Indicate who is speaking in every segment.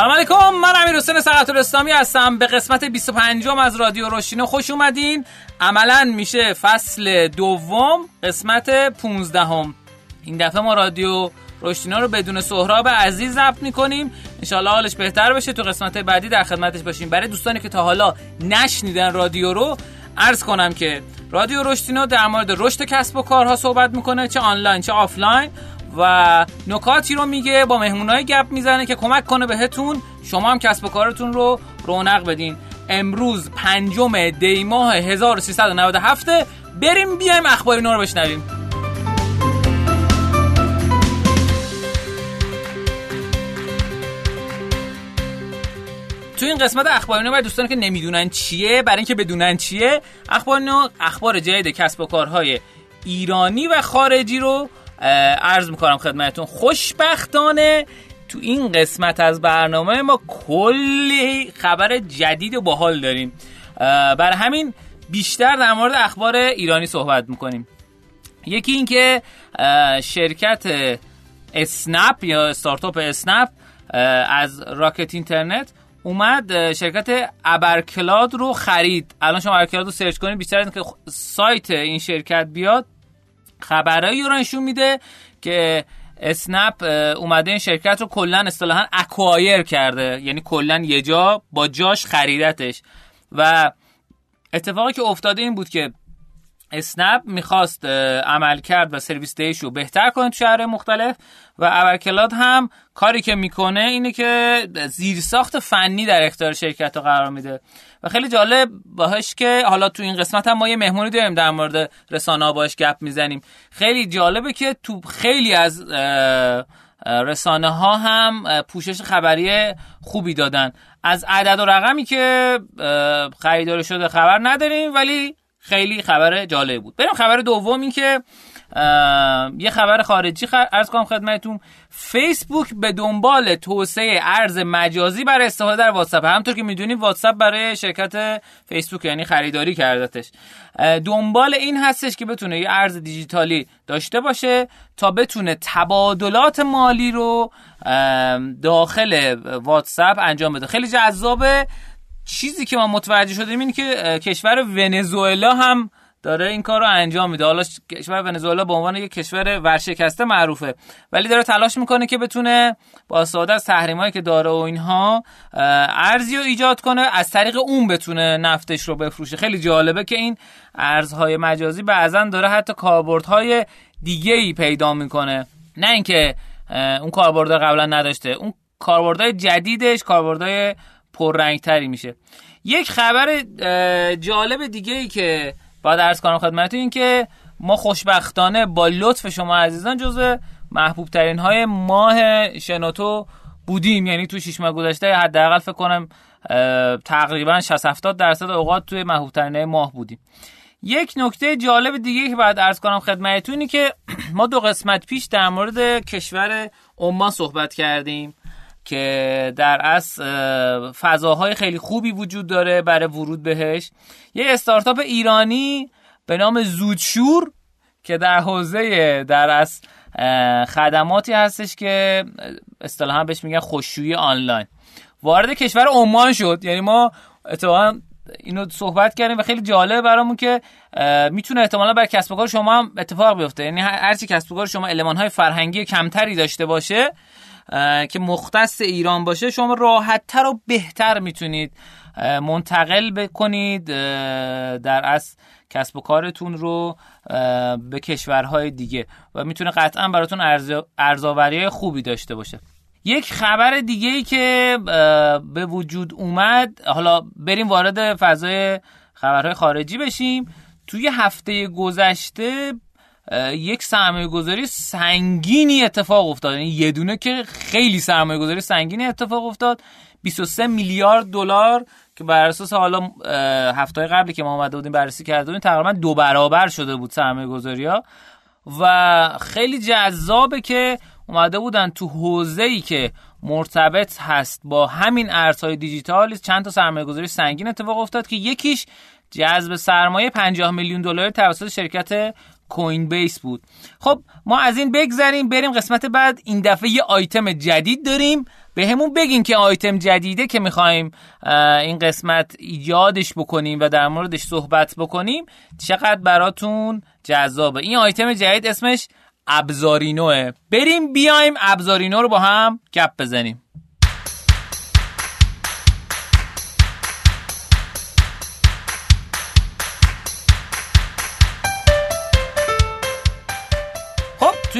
Speaker 1: سلام علیکم من امیر حسین ثقة الاسلامی هستم. به قسمت 25 از رادیو رشدینو خوش اومدین. عملا میشه فصل دوم قسمت 15 هم. این دفعه ما رادیو رشدینو رو بدون سهراب عزیز ضبط می‌کنیم. انشالله حالش بهتر بشه. تو قسمت بعدی در خدمتش باشیم. برای دوستانی که تا حالا نشنیدن رادیو رو عرض کنم که رادیو رشدینو در مورد رشد کسب و کارها صحبت می‌کنه. چه آنلاین چه آفلاین. و نکاتی رو میگه با مهمونای گپ می‌زنه که کمک کنه بهتون. شما هم کسب و کارتون رو رونق بدین. امروز پنجم دی ماه 1397 بریم بیایم اخبار نو رو بشنویم. تو این قسمت اخبار برای دوستانی که نمی‌دونن چیه برای اینکه بدونن چیه اخبار اخبار جدید کسب و کارهای ایرانی و خارجی رو عرض می‌کنم خدمتون خوشبختانه تو این قسمت از برنامه ما کلی خبر جدید و باحال داریم. بر همین بیشتر در مورد اخبار ایرانی صحبت می‌کنیم. یکی اینکه شرکت اسنپ یا استارتاپ اسنپ از راکت اینترنت اومد شرکت ابرکلاد رو خرید. الان شما ابرکلاد رو سرچ کنید بیشتر که سایت این شرکت بیاد خبرایی رو نشون میده که اسنپ اومده این شرکت رو کلا اصطلاحا acquire کرده. یعنی کلا یه جا با جاش خریدتش. و اتفاقی که افتاده این بود که اسنپ می‌خواست عملکرد و سرویس دهیش رو بهتر کنه تو شهر مختلف و ابرکلاد هم کاری که می‌کنه اینه که زیرساخت فنی در اختیار شرکت رو قرار میده. و خیلی جالب باهاش که حالا تو این قسمت هم ما یه مهمونی داریم در مورد رسانه باش گپ می‌زنیم. خیلی جالبه که تو خیلی از رسانه ها هم پوشش خبری خوبی دادن. از عدد و رقمی که خریدار شده خبر نداریم ولی خیلی خبر جالب بود. بریم خبر دوم این که یه خبر خارجی خ... ارز کنم خدمتتون. فیسبوک به دنبال توسعه ارز مجازی برای استفاده در واتساپ. همطور که می‌دونید واتساپ برای شرکت فیسبوک یعنی خریداری کردتش. دنبال این هستش که بتونه یه ارز دیجیتالی داشته باشه تا بتونه تبادلات مالی رو داخل واتساپ انجام بده. خیلی جذابه. چیزی که ما متوجه شدیم اینه که کشور ونزوئلا هم داره این کار رو انجام میده. حالا کشور ونزوئلا به عنوان یک کشور ورشکسته معروفه. ولی داره تلاش می‌کنه که بتونه با استفاده از تحریمایی که داره و اینها ارزی رو ایجاد کنه از طریق اون بتونه نفتش رو بفروشه. خیلی جالبه که این ارزهای مجازی بعضا داره حتی کاربردهای دیگه ای پیدا می‌کنه. نه اینکه اون کاربرد قبلا نداشته. اون کاربردهای جدیدش کاربردهای پررنگتری میشه. یک خبر جالب دیگه ای که باید ارز کنم خدمتتون این که ما خوشبختانه با لطف شما عزیزان جزو محبوب ترین های ماه شنوتو بودیم. یعنی تو شش ماه گذشته حداقل فکر کنم تقریبا 60 70 درصد اوقات توی محبوب ترین ماه بودیم. یک نکته جالب دیگه که باید ارز کنم خدمتتون که ما دو قسمت پیش در مورد کشور عمان صحبت کردیم. که در از فضاهای خیلی خوبی وجود داره برای ورود بهش. یه استارتاپ ایرانی به نام زودشور که در حوزه در از خدماتی هستش که اصطلاحا بهش میگن خوششویی آنلاین. وارد کشور عمان شد. یعنی ما اتفاقا اینو صحبت کردیم و خیلی جالبه برامون که می‌تونه احتمالا بر کسب و کار شما هم اتفاق بیفته. یعنی هرچی کسب و کار شما المان های فرهنگی کمتری داشته باشه که مختص ایران باشه شما راحتتر و بهتر می‌تونید منتقل بکنید در از کسب و کارتون رو به کشورهای دیگه. و می‌تونه قطعا براتون ارزاوری خوبی داشته باشه. یک خبر دیگه ای که به وجود اومد حالا بریم وارد فضای خبرهای خارجی بشیم. توی هفته گذشته یک سرمایه گذاری سنگینی اتفاق افتاد. یعنی یه دونه که خیلی سرمایه گذاری سنگینی اتفاق افتاد. 23 میلیارد دلار که بر اساس حالا هفته قبلی که ما اومده بودیم بررسی کرده بودیم تقریبا دو برابر شده بود سرمایه گذاری ها و خیلی جذابه که اومده بودن تو حوزه ای که مرتبط هست با همین ارزهای دیجیتال چند تا سرمایه گذاری سنگین اتفاق افتاد که یکیش جذب سرمایه 50 میلیون دلار توسط شرکت کوین بیس بود. خب ما از این بگذریم بریم قسمت بعد. این دفعه یه آیتم جدید داریم. به همون بگین که آیتم جدیده که می‌خوایم این قسمت ایجادش بکنیم و در موردش صحبت بکنیم. چقدر براتون جذابه. این آیتم جدید اسمش ابزارینوه. بریم بیایم ابزارینو رو با هم گپ بزنیم.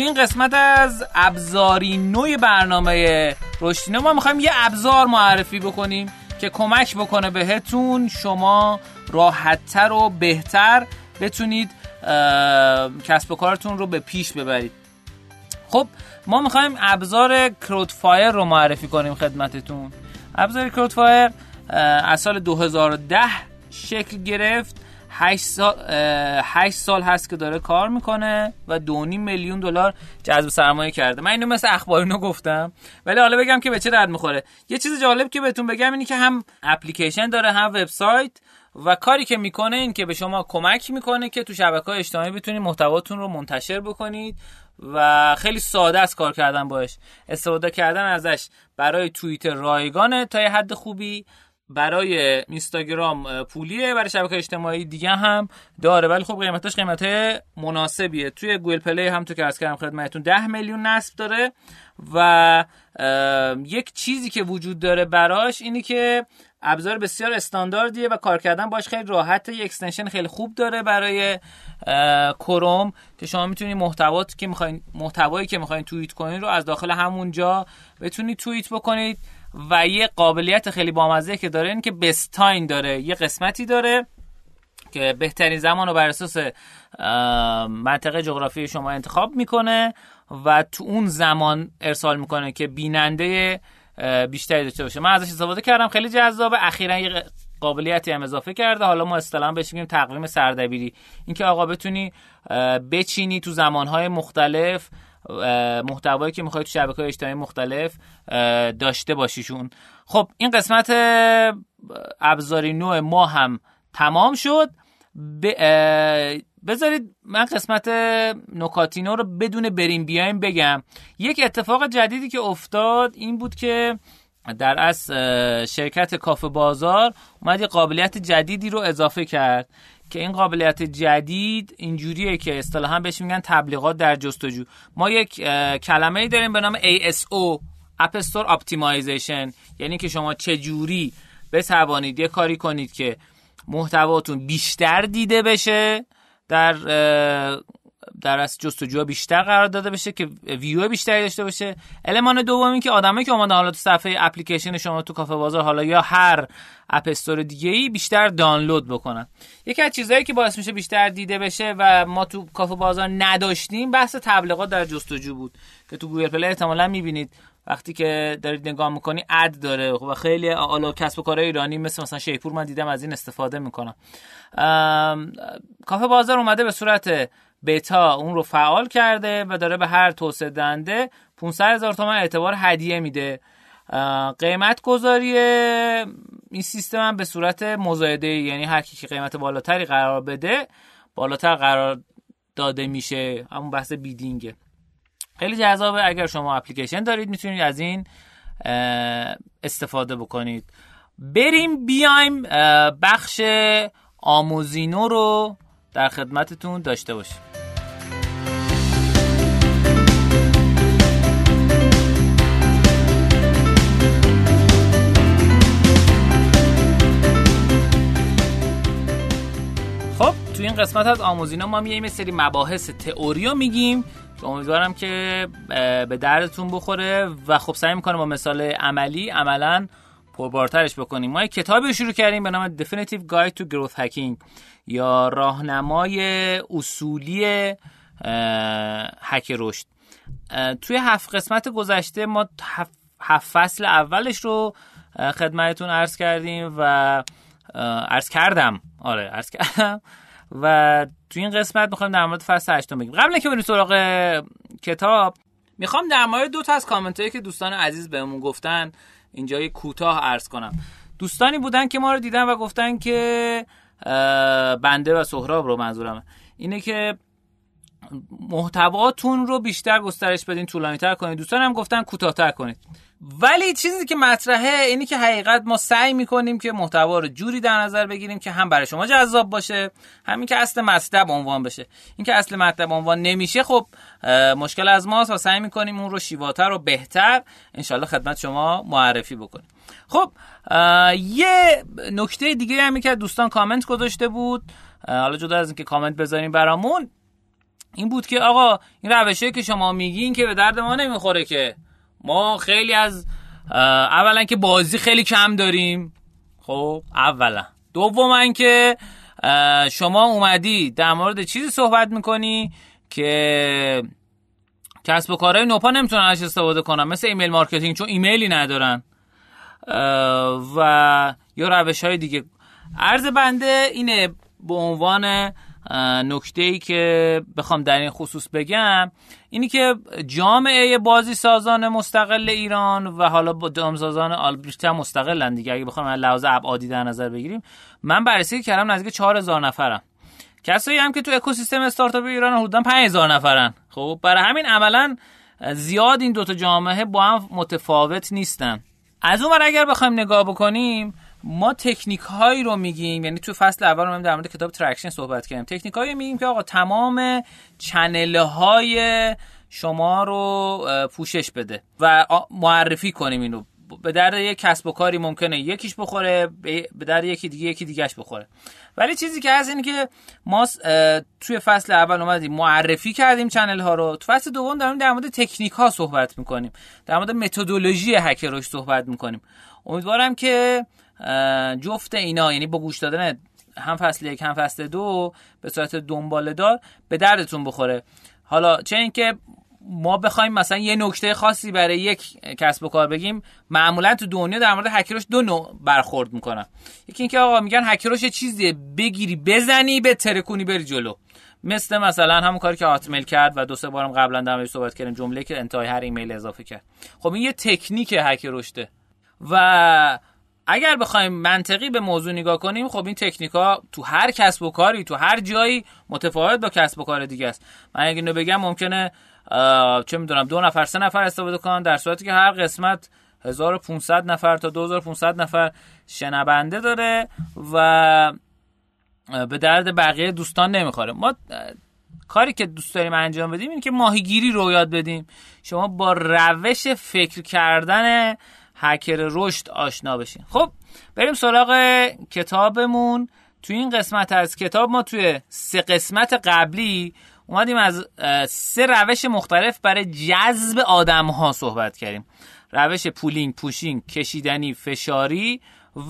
Speaker 1: این قسمت از ابزاری نوع برنامه رشدینو ما می‌خوایم یه ابزار معرفی بکنیم که کمک بکنه بهتون شما راحتتر و بهتر بتونید کسب و کارتون رو به پیش ببرید. خب ما می‌خوایم ابزار Crowdfire رو معرفی کنیم خدمتتون. ابزار Crowdfire از سال 2010 شکل گرفت. 8 سال, 8 سال هست که داره کار می‌کنه و 2.5 میلیون دلار جذب سرمایه کرده. من اینو مثل اخبارینو گفتم. ولی حالا بگم که به چه درد می‌خوره. یه چیز جالب که بهتون بگم اینی که هم اپلیکیشن داره هم وبسایت و کاری که می‌کنه این که به شما کمک می‌کنه که تو شبکه های اجتماعی بتونید محتواتون رو منتشر بکنید و خیلی ساده است کار کردن باش. استفاده کردن ازش برای توییتر رایگانه تا یه حد خوبی. برای اینستاگرام پولیه. برای شبکه اجتماعی دیگه هم داره. ولی خب قیمتش قیمت مناسبیه. توی Google Play هم که عرض کردم خدمتتون 10 میلیون نصب داره و یک چیزی که وجود داره براش اینی که ابزار بسیار استانداردیه و کار کردن باش خیلی راحته. یه extension خیلی خوب داره برای کروم که شما می‌تونید محتوات که می‌خواین محتوایی که می‌خواین توییت کنید رو از داخل همونجا بتونید توییت بکنید. و یه قابلیت خیلی بامزه که داره این که بستاین داره. یه قسمتی داره که بهترین زمان رو بر اساس منطقه جغرافی شما انتخاب می‌کنه و تو اون زمان ارسال می‌کنه که بیننده بیشتری داشته باشه. من ازش استفاده کردم خیلی جذابه. اخیرا یه قابلیتی هم اضافه کرده. حالا ما اصطلاحا بهش میگیم تقویم سردبیری. اینکه آقا بتونی بچینی تو زمانهای مختلف محتوایی که می‌خوای تو شبکه اجتماعی مختلف داشته باشیشون. خب این قسمت ابزاری نوع ما هم تمام شد. بذارید من قسمت نکاتینو رو بدون بریم بیایم بگم. یک اتفاق جدیدی که افتاد این بود که در از شرکت کافه بازار اومد یه قابلیت جدیدی رو اضافه کرد. که این قابلیت جدید اینجوریه که اصطلاحا بهش میگن تبلیغات در جستجو. ما یک کلمه ای داریم به نام ASO App Store Optimization. یعنی که شما چجوری بتوانید یه کاری کنید که محتواتون بیشتر دیده بشه در در از جستجو بیشتر قرار داده بشه که ویو بیشتری داشته باشه. المان دومی که آدمایی که اومدن حالا تو صفحه اپلیکیشن شما تو کافه بازار حالا یا هر اپ استور دیگه ای بیشتر دانلود بکنن. یکی از چیزهایی که باعث میشه بیشتر دیده بشه و ما تو کافه بازار نداشتیم بحث تبلیغات در جستجو بود که تو Google Play احتمالاً می‌بینید. وقتی که دارید نگاه می‌کنی ad داره و خیلی حالا کسب و کار ایرانی مثل مثلا شیپور من دیدم از این استفاده می‌کنم. کافه بازار اومده به صورت بتا اون رو فعال کرده و داره به هر توسعه دهنده 500 هزار تومن اعتبار هدیه میده. قیمت گذاری این سیستم هم به صورت مزایده یعنی هر کی که قیمت بالاتری قرار بده بالاتر قرار داده میشه. همون بحث بیدینگه. خیلی جذابه. اگر شما اپلیکیشن دارید می‌تونید از این استفاده بکنید. بریم بیایم بخش آموزینو رو در خدمتتون داشته باشیم. تو این قسمت از آموزینا ما میایم سری مباحث تئوری رو میگیم امیدوارم که به دردتون بخوره و خب سعی می‌کنم با مثال عملی عملا پربارترش بکنیم. ما کتابی رو شروع کردیم به نام Definitive Guide to Growth Hacking یا راهنمای اصولی هک رشد. توی هفت قسمت گذشته ما هفت فصل اولش رو خدمتتون عرض کردیم و عرض کردم. آره عرض کردم. و تو این قسمت می‌خوایم در مورد فصل هشتم بگیم. قبل اینکه بریم سراغ کتاب می‌خوام در مورد دو تا از کامنت هایی که دوستان عزیز بهمون گفتن اینجا کوتاه عرض کنم. دوستانی بودن که ما رو دیدن و گفتن که بنده و سهراب رو منظورم اینه که محتواتون رو بیشتر گسترش بدین طولانی تر کنید دوستان هم گفتن کوتاهتر کنید. ولی چیزی که مطرحه اینی که حقیقت ما سعی می‌کنیم که محتوا رو جوری در نظر بگیریم که هم برای شما جذاب باشه همین که اصل مطلب عنوان بشه. این که اصل مطلب عنوان نمیشه خب مشکل از ماست و سعی می‌کنیم اون رو شیواتر و بهتر انشالله خدمت شما معرفی بکنیم. خب یه نکته دیگه هم که دوستان کامنت گذاشته بود. حالا جدا از اینکه کامنت بذاریم برامون این بود که آقا این روشه که شما میگین که به درد ما نمی‌خوره که ما خیلی از اولا که بازی خیلی کم داریم. خب اولا. دوما که شما اومدی در مورد چیزی صحبت می‌کنی که کسب و کارهای نوپا نمی‌تونن ازش استفاده کنن مثل email marketing چون ایمیلی ندارن. و یا روش های دیگه. عرض بنده اینه به عنوان نکته ای که بخوام در این خصوص بگم. اینی که جامعه بازی سازان مستقل ایران و حالا با دامسازان آلبریشت مستقلن دیگه. اگه بخوام لحاظ ابعادی در نظر بگیریم من بررسی کردم نزدیک 4000 نفرم کسایی هم که تو اکوسیستم استارتاپ ایران حدودا 5000 نفرن. خب برای همین عملا زیاد این دوتا جامعه با هم متفاوت نیستن. از اون اگر بخوایم نگاه بکنیم ما تکنیک هایی رو میگیم یعنی تو فصل اول رو در مورد کتاب ترکشن صحبت کردیم. تکنیک هایی میگیم که آقا تمام چنل های شما رو پوشش بده و معرفی کنیم اینو. به درد یک کسب و کاری ممکنه یکیش بخوره به درد یکی دیگه یکی دیگهش بخوره. ولی چیزی که هست اینه که ما توی فصل اول اومدیم معرفی کردیم چنل ها رو. تو فصل دوم داریم در مورد تکنیک ها صحبت می‌کنیم. در مورد متدولوژی هکروش صحبت می‌کنیم. امیدوارم که جفت اینا یعنی با گوش دادن هم فصل یک هم فصل دو به صورت دنباله دار به دردتون بخوره. حالا چه اینکه ما بخوایم مثلا یه نکته خاصی برای یک کسب و کار بگیم معمولا تو دنیا در مورد هکروش دو نوع برخورد می‌کنن. یکی اینکه آقا میگن هکروش چیزی بگیری بزنی به ترکونی بری جلو. مثل مثلا همون کاری که آتمیل کرد و دو سه بارم قبلا در صحبت کردیم جمله که انتهای هر ایمیل اضافه کرد. خب این یه تکنیک هک و اگر بخوایم منطقی به موضوع نگاه کنیم خب این تکنیکا تو هر کسب و کاری تو هر جایی متفاوت با کسب و کار دیگه است. من اگه اینو بگم ممکنه چه می‌دونم دو نفر سه نفر استفاده کنن در صورتی که هر قسمت 1500 نفر تا 2500 نفر شنونده داره و به درد بقیه دوستان نمی‌خوره. ما کاری که دوست داریم انجام بدیم این که ماهیگیری رو یاد بدیم. شما با روش فکر کردن هکر رشد آشنا بشین. خب بریم سراغ کتابمون. توی این قسمت از کتاب ما توی سه قسمت قبلی اومدیم از سه روش مختلف برای جذب آدم ها صحبت کردیم. روش pulling، pushing، کشیدنی، فشاری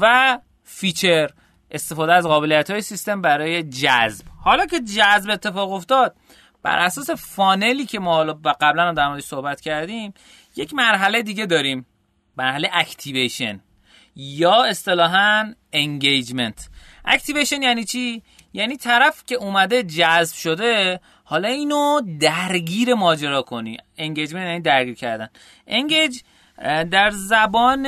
Speaker 1: و feature. استفاده از قابلیت های سیستم برای جذب. حالا که جذب اتفاق افتاد بر اساس funnel ی که ما حالا قبلا در موردش صحبت کردیم یک مرحله دیگه داریم. مرحله activation. یا اصطلاحا engagement. activation یعنی چی؟ یعنی طرف که اومده جذب شده حالا اینو درگیر ماجرا کنی. engagement یعنی درگیر کردن. engage در زبان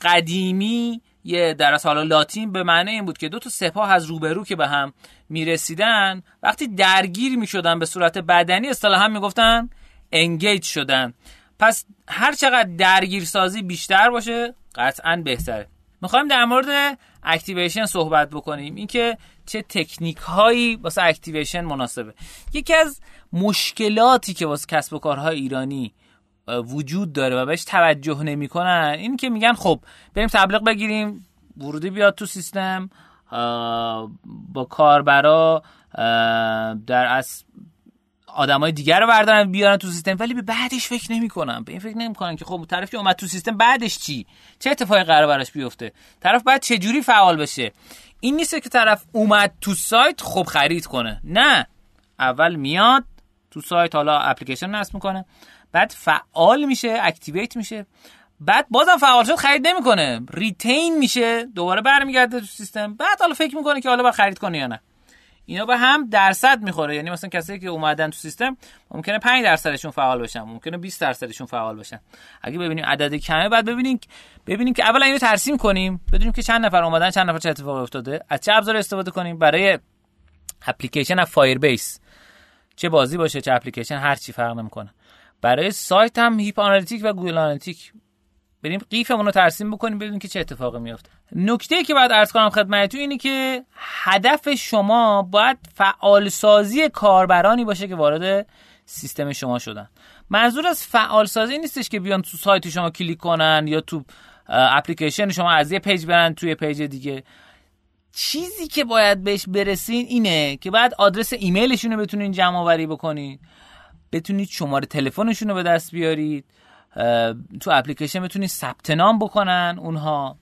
Speaker 1: قدیمی یه در حالا لاتین به معنی این بود که دو تا سپاه از روبرو که به هم می‌رسیدن وقتی درگیر می‌شدن به صورت بدنی اصطلاحا می‌گفتن engage شدن. پس هر چقدر درگیر سازی بیشتر باشه قطعا بهتره. می‌خوایم در مورد activation صحبت بکنیم. اینکه چه تکنیک هایی واسه activation مناسبه. یکی از مشکلاتی که واسه کسب و کارهای ایرانی وجود داره و بهش توجه نمی‌کنن این که میگن خب بریم تبلیغ بگیریم ورودی بیاد تو سیستم با کاربرا در از آدمای دیگر رو بردارن بیارن تو سیستم ولی به بعدش فکر نمی‌کنن. به این فکر نمی‌کنن که خب طرف که اومد تو سیستم بعدش چی؟ چه اتفاقی قرار براش بیفته؟ طرف بعد چه جوری فعال بشه؟ این نیست که طرف اومد تو سایت خب خرید کنه. نه. اول میاد تو سایت حالا اپلیکیشن نصب می‌کنه. بعد فعال میشه اکتیویت میشه. بعد بازم فعال شد خرید نمی‌کنه. retain میشه دوباره برمیگرده تو سیستم. بعد حالا فکر می‌کنه که حالا با خرید کنه یا نه. اینا به هم درصد می‌خوره. یعنی مثلا کسایی که اومدن تو سیستم ممکنه 5 درصدشون فعال بشن ممکنه 20 درصدشون فعال بشن. اگه ببینیم عدد کمه بعد ببینیم ببینیم که اولا اینو ترسیم کنیم بدونیم که چند نفر اومدن چند نفر چه اتفاقی افتاده. از چه ابزار استفاده کنیم؟ برای اپلیکیشن از Firebase چه بازی باشه چه اپلیکیشن هر چی فرق نمی‌کنه. برای سایت هم Heap Analytics و Google Analytics بریم قیفمون رو ترسیم بکنیم ببینیم که چه اتفاقی میفته نکته که باید عرض کنم خدمتتون اینه که هدف شما باید فعال سازی کاربرانی باشه که وارد سیستم شما شدن. منظور از فعال سازی نیستش که بیان تو سایت شما کلیک کنن یا تو اپلیکیشن شما از یه page برن توی page دیگه. چیزی که باید بهش برسین اینه که بعد آدرس ایمیلشون رو بتونین جمع آوری بکنید بتونید شماره تلفنشون رو به دست بیارید. تو اپلیکیشن بتونید ثبت نام بکنن اونها.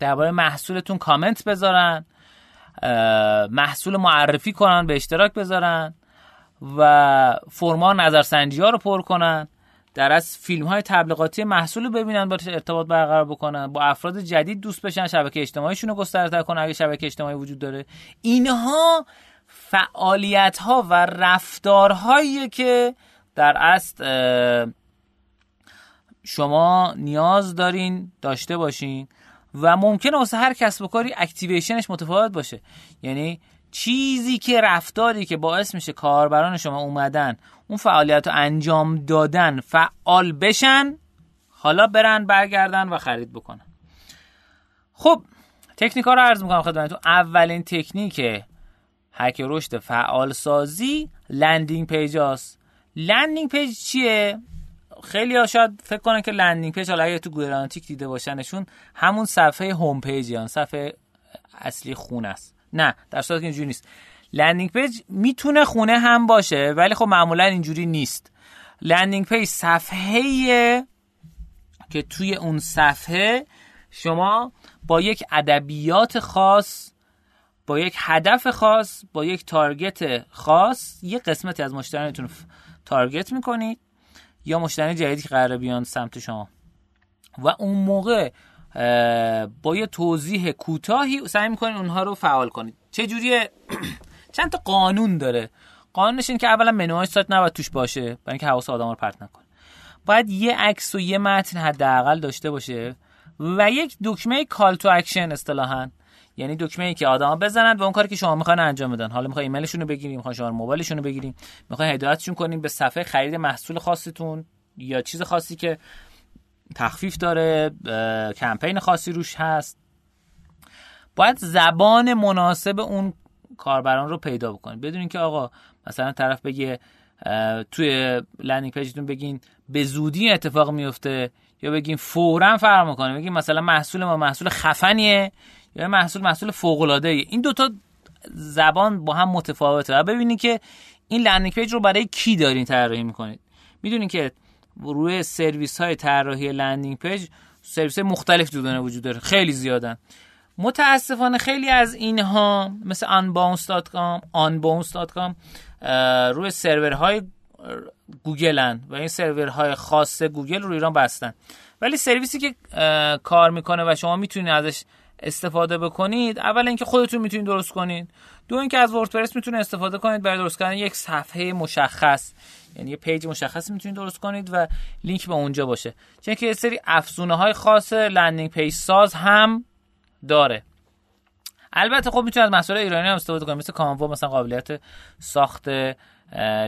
Speaker 1: درباره محصولتون کامنت بذارن محصول معرفی کنن به اشتراک بذارن و فرما نظرسنجی ها رو پر کنن. در از فیلم های تبلیغاتی محصول رو ببینن با ارتباط برقرار بکنن. با افراد جدید دوست بشن شبکه اجتماعیشون رو گسترده کنن اگه شبکه اجتماعی وجود داره. اینها فعالیت ها و رفتارهایی که در اصل شما نیاز دارین داشته باشین و ممکنه واسه هر کسب و کاری اکتیویشنش متفاوت باشه. یعنی چیزی که رفتاری که باعث میشه کاربران شما اومدن اون فعالیت رو انجام دادن فعال بشن حالا برن برگردن و خرید بکنن. خب تکنیک ها رو عرض می‌کنم خدمتتون. اولین تکنیک هک رشد فعال سازی landing page هاست. landing page چیه؟ خیلی ها شاید فکر کنن که landing page حالا اگه تو گوگل دیده باشنشون همون صفحه home page صفحه اصلی خونه است. نه در صورتی اینجوری نیست. landing page می‌تونه خونه هم باشه ولی خب معمولا اینجوری نیست. landing page صفحه که توی اون صفحه شما با یک ادبیات خاص با یک هدف خاص با یک تارگت خاص یه قسمتی از مشتریتون تارگت می‌کنید. یا مشتری جدیدی که قراره بیان سمت شما. و اون موقع با یه توضیح کوتاهی سعی می‌کنید اونها رو فعال کنید. چه جوریه؟ چند تا قانون داره. قانونش این که اولا منوهای سایت نباید توش باشه برای اینکه حواس آدم رو پرت نکنه. باید یه عکس و یه متن حداقل داشته باشه و یک دکمه call to action اصطلاحا. یعنی دکمه ای که آدما بزنند و اون کاری که شما می‌خواین انجام بدن. حالا می‌خوای ایمیلشون رو بگیریم می‌خوای شما موبایلشون رو بگیریم. می‌خوای هدایتشون کنیم به صفحه خرید محصول خاصتون یا چیز خاصی که تخفیف داره کمپین خاصی روش هست. باید زبان مناسب اون کاربران رو پیدا بکنید بدونین که آقا مثلا طرف بگه توی landing page تون بگین به زودی اتفاق میفته یا بگین فورا فرق می‌کنه بگین مثلا محصول ما محصول خفنیه. یا محصول محصول فوق العاده ای این دوتا زبان با هم متفاوته. و ببینید که این landing page رو برای کی دارین طراحی می‌کنید. می‌دونین که روی سرویس های طراحی landing page سرویس های مختلف دودانه وجود داره. خیلی زیادن. متاسفانه خیلی از اینها مثل unbounce.com unbounce.com روی سرورهای گوگلن و این سرورهای خاص گوگل رو ایران بستن. ولی سرویسی که کار می‌کنه و شما می‌تونید ازش استفاده بکنید اول اینکه خودتون می‌تونید درست کنید. دو اینکه از WordPress می‌تونید استفاده کنید برای درست کردن یک صفحه مشخص. یعنی یه page مشخصی می‌تونید درست کنید و لینک به اونجا باشه. چون که یه سری افزونه های خاص landing page ساز هم داره. البته خب می‌تونید از مسائل ایرانی هم استفاده کنید مثل Canva مثلا قابلیت ساخت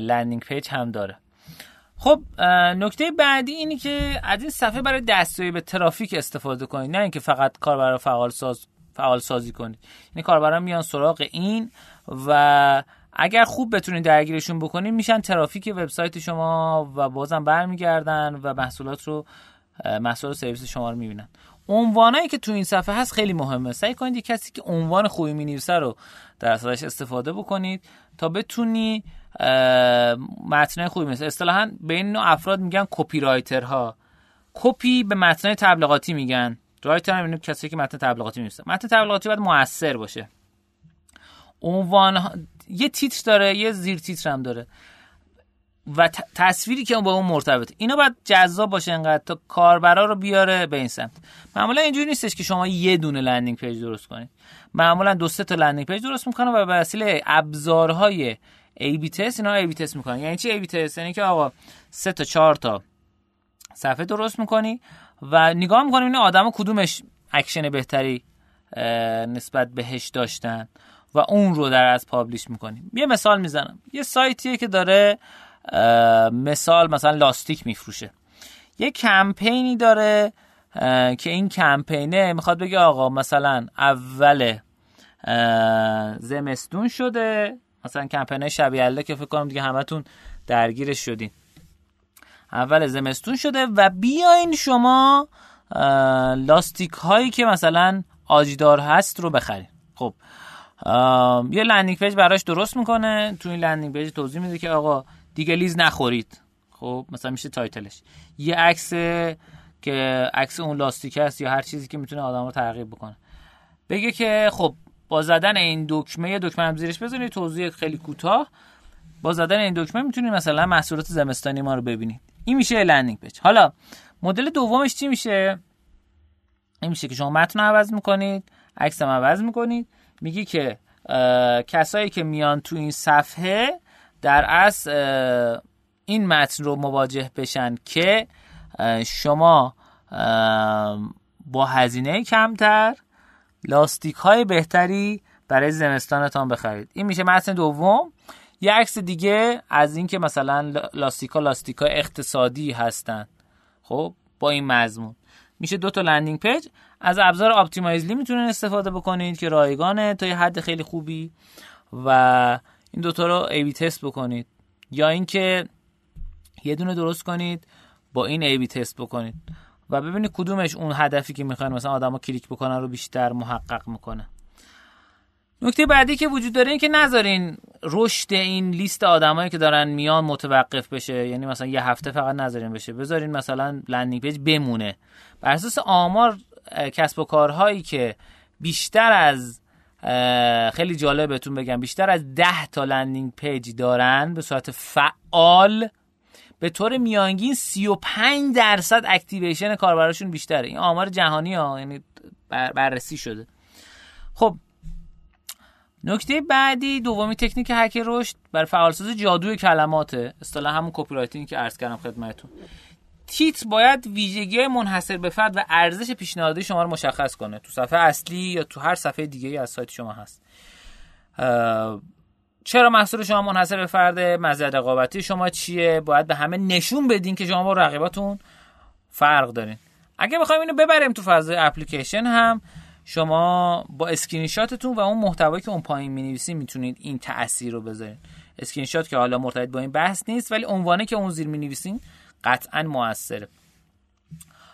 Speaker 1: landing page هم داره. خب نکته بعدی اینی که از این صفحه برای دستیابی به ترافیک استفاده کنید. نه اینکه فقط کاربر فعال ساز فعال سازی کنید. یعنی کاربران میان سراغ این و اگر خوب بتونید درگیرشون بکنید میشن ترافیک وبسایت شما و بازم برمیگردن و محصولات رو محصول سرویس شما رو می‌بینن. عنوانایی که تو این صفحه هست خیلی مهمه. سعی کنید کسی که عنوان خوبی می‌نویسه رو در اصلش استفاده بکنید. تا بتونی متنای خوبی مثل اصطلاحا بین نوع افراد میگن کپی رایترها کپی به متنای تبلیغاتی میگن. رایتر هم کسی که متن تبلیغاتی می‌نویسه متن تبلیغاتی باید موثر باشه. عنوان یه تیتر داره یه زیر تیتر هم داره. و تصویری که با اون مرتبطه اینا باید جذاب باشه انقدر تا کاربرا رو بیاره به این سمت. معمولا اینجوری نیستش که شما یه دونه landing page درست کنید معمولا دو سه تا landing page درست می‌کنن و به وسیله ابزارهای A/B test اینا A/B test می‌کنن. یعنی چی A/B test یعنی که آقا سه تا چهار تا صفحه درست می‌کنی و نگاه می‌کنی این آدم کدومش اکشن بهتری نسبت بهش داشتن و اون رو در از publish می‌کنیم یه مثال می‌زنم. یه سایتیه که داره مثال مثلا لاستیک میفروشه. یه کمپینی داره که این کمپینه می‌خواد بگه آقا مثلا اول زمستون شده. مثلا کمپینه شبیه که فکر کنم دیگه همتون درگیرش شدین. اول زمستون شده و بیاین شما لاستیک هایی که مثلا آجدار هست رو بخرین. خب یه landing page براش درست می‌کنه. تو این landing page توضیح میده که آقا دیگه لیز نخورید. خب مثلا میشه title ش. یه عکس که عکس اون لاستیک هست یا هر چیزی که می‌تونه آدم رو ترغیب بکنه. بگه که خب با زدن این دکمه دکمه هم زیرش بزنید توضیح خیلی کوتاه. با زدن این دکمه می‌تونید مثلا محصولات زمستانی ما رو ببینید. این میشه landing page حالا مدل دومش چی میشه؟ این میشه که شما متن عوض می‌کنید عکس هم عوض می‌کنید. میگی که کسایی که میان تو این صفحه در اصل این متن رو مواجه بشن که شما با هزینه کمتر لاستیک های بهتری برای زمستانتان بخرید. این میشه متن دوم. یه عکس دیگه از اینکه مثلا لاستیکا لاستیکا اقتصادی هستن. خب با این مضمون. میشه دو تا landing page. از ابزار Optimizely می‌تونین استفاده بکنید که رایگانه تا یه حد خیلی خوبی. و این دوتا رو A/B test بکنید. یا اینکه یه دونه درست کنید با این A/B test بکنید. و ببینید کدومش اون هدفی که می‌خواین. مثلا آدما کلیک بکنن رو بیشتر محقق می‌کنه. نکته بعدی که وجود داره این که نذارین رشد این لیست آدمایی که دارن میان متوقف بشه. یعنی مثلا یه هفته فقط نذارین بشه. بذارین مثلا landing page بمونه. بر اساس آمار کسب و کارهایی که بیشتر از خیلی جالب بهتون بگم. بیشتر از 10 تا landing page دارن به صورت فعال. به طور میانگین 35 درصد activation کاربراشون بیشتره. این آمار جهانی ها یعنی بررسی شده. خب نکته بعدی دومی تکنیک هک رشد. بر فعالساز جادوی کلمات اصطلاح همون کپی که عرض کردم خدمتتون. تیتر باید ویژگی منحصر به فرد و ارزش پیشنهادی شما رو مشخص کنه. تو صفحه اصلی یا تو هر صفحه دیگه ای از سایت شما هست. چرا محصول شما منحصر به فرد؟ مزیت رقابتی شما چیه؟ باید به همه نشون بدین که شما با رقیباتون فرق دارین. اگه بخوایم اینو ببریم تو فاز اپلیکیشن هم شما با اسکرین شاتتون و اون محتوایی که اون پایین می‌نویسین می‌تونید این تاثیر رو بذارین. اسکرین شات که حالا مرتبط با این بحث نیست ولی عنوانی که اون زیر می‌نویسین قطعا موثره.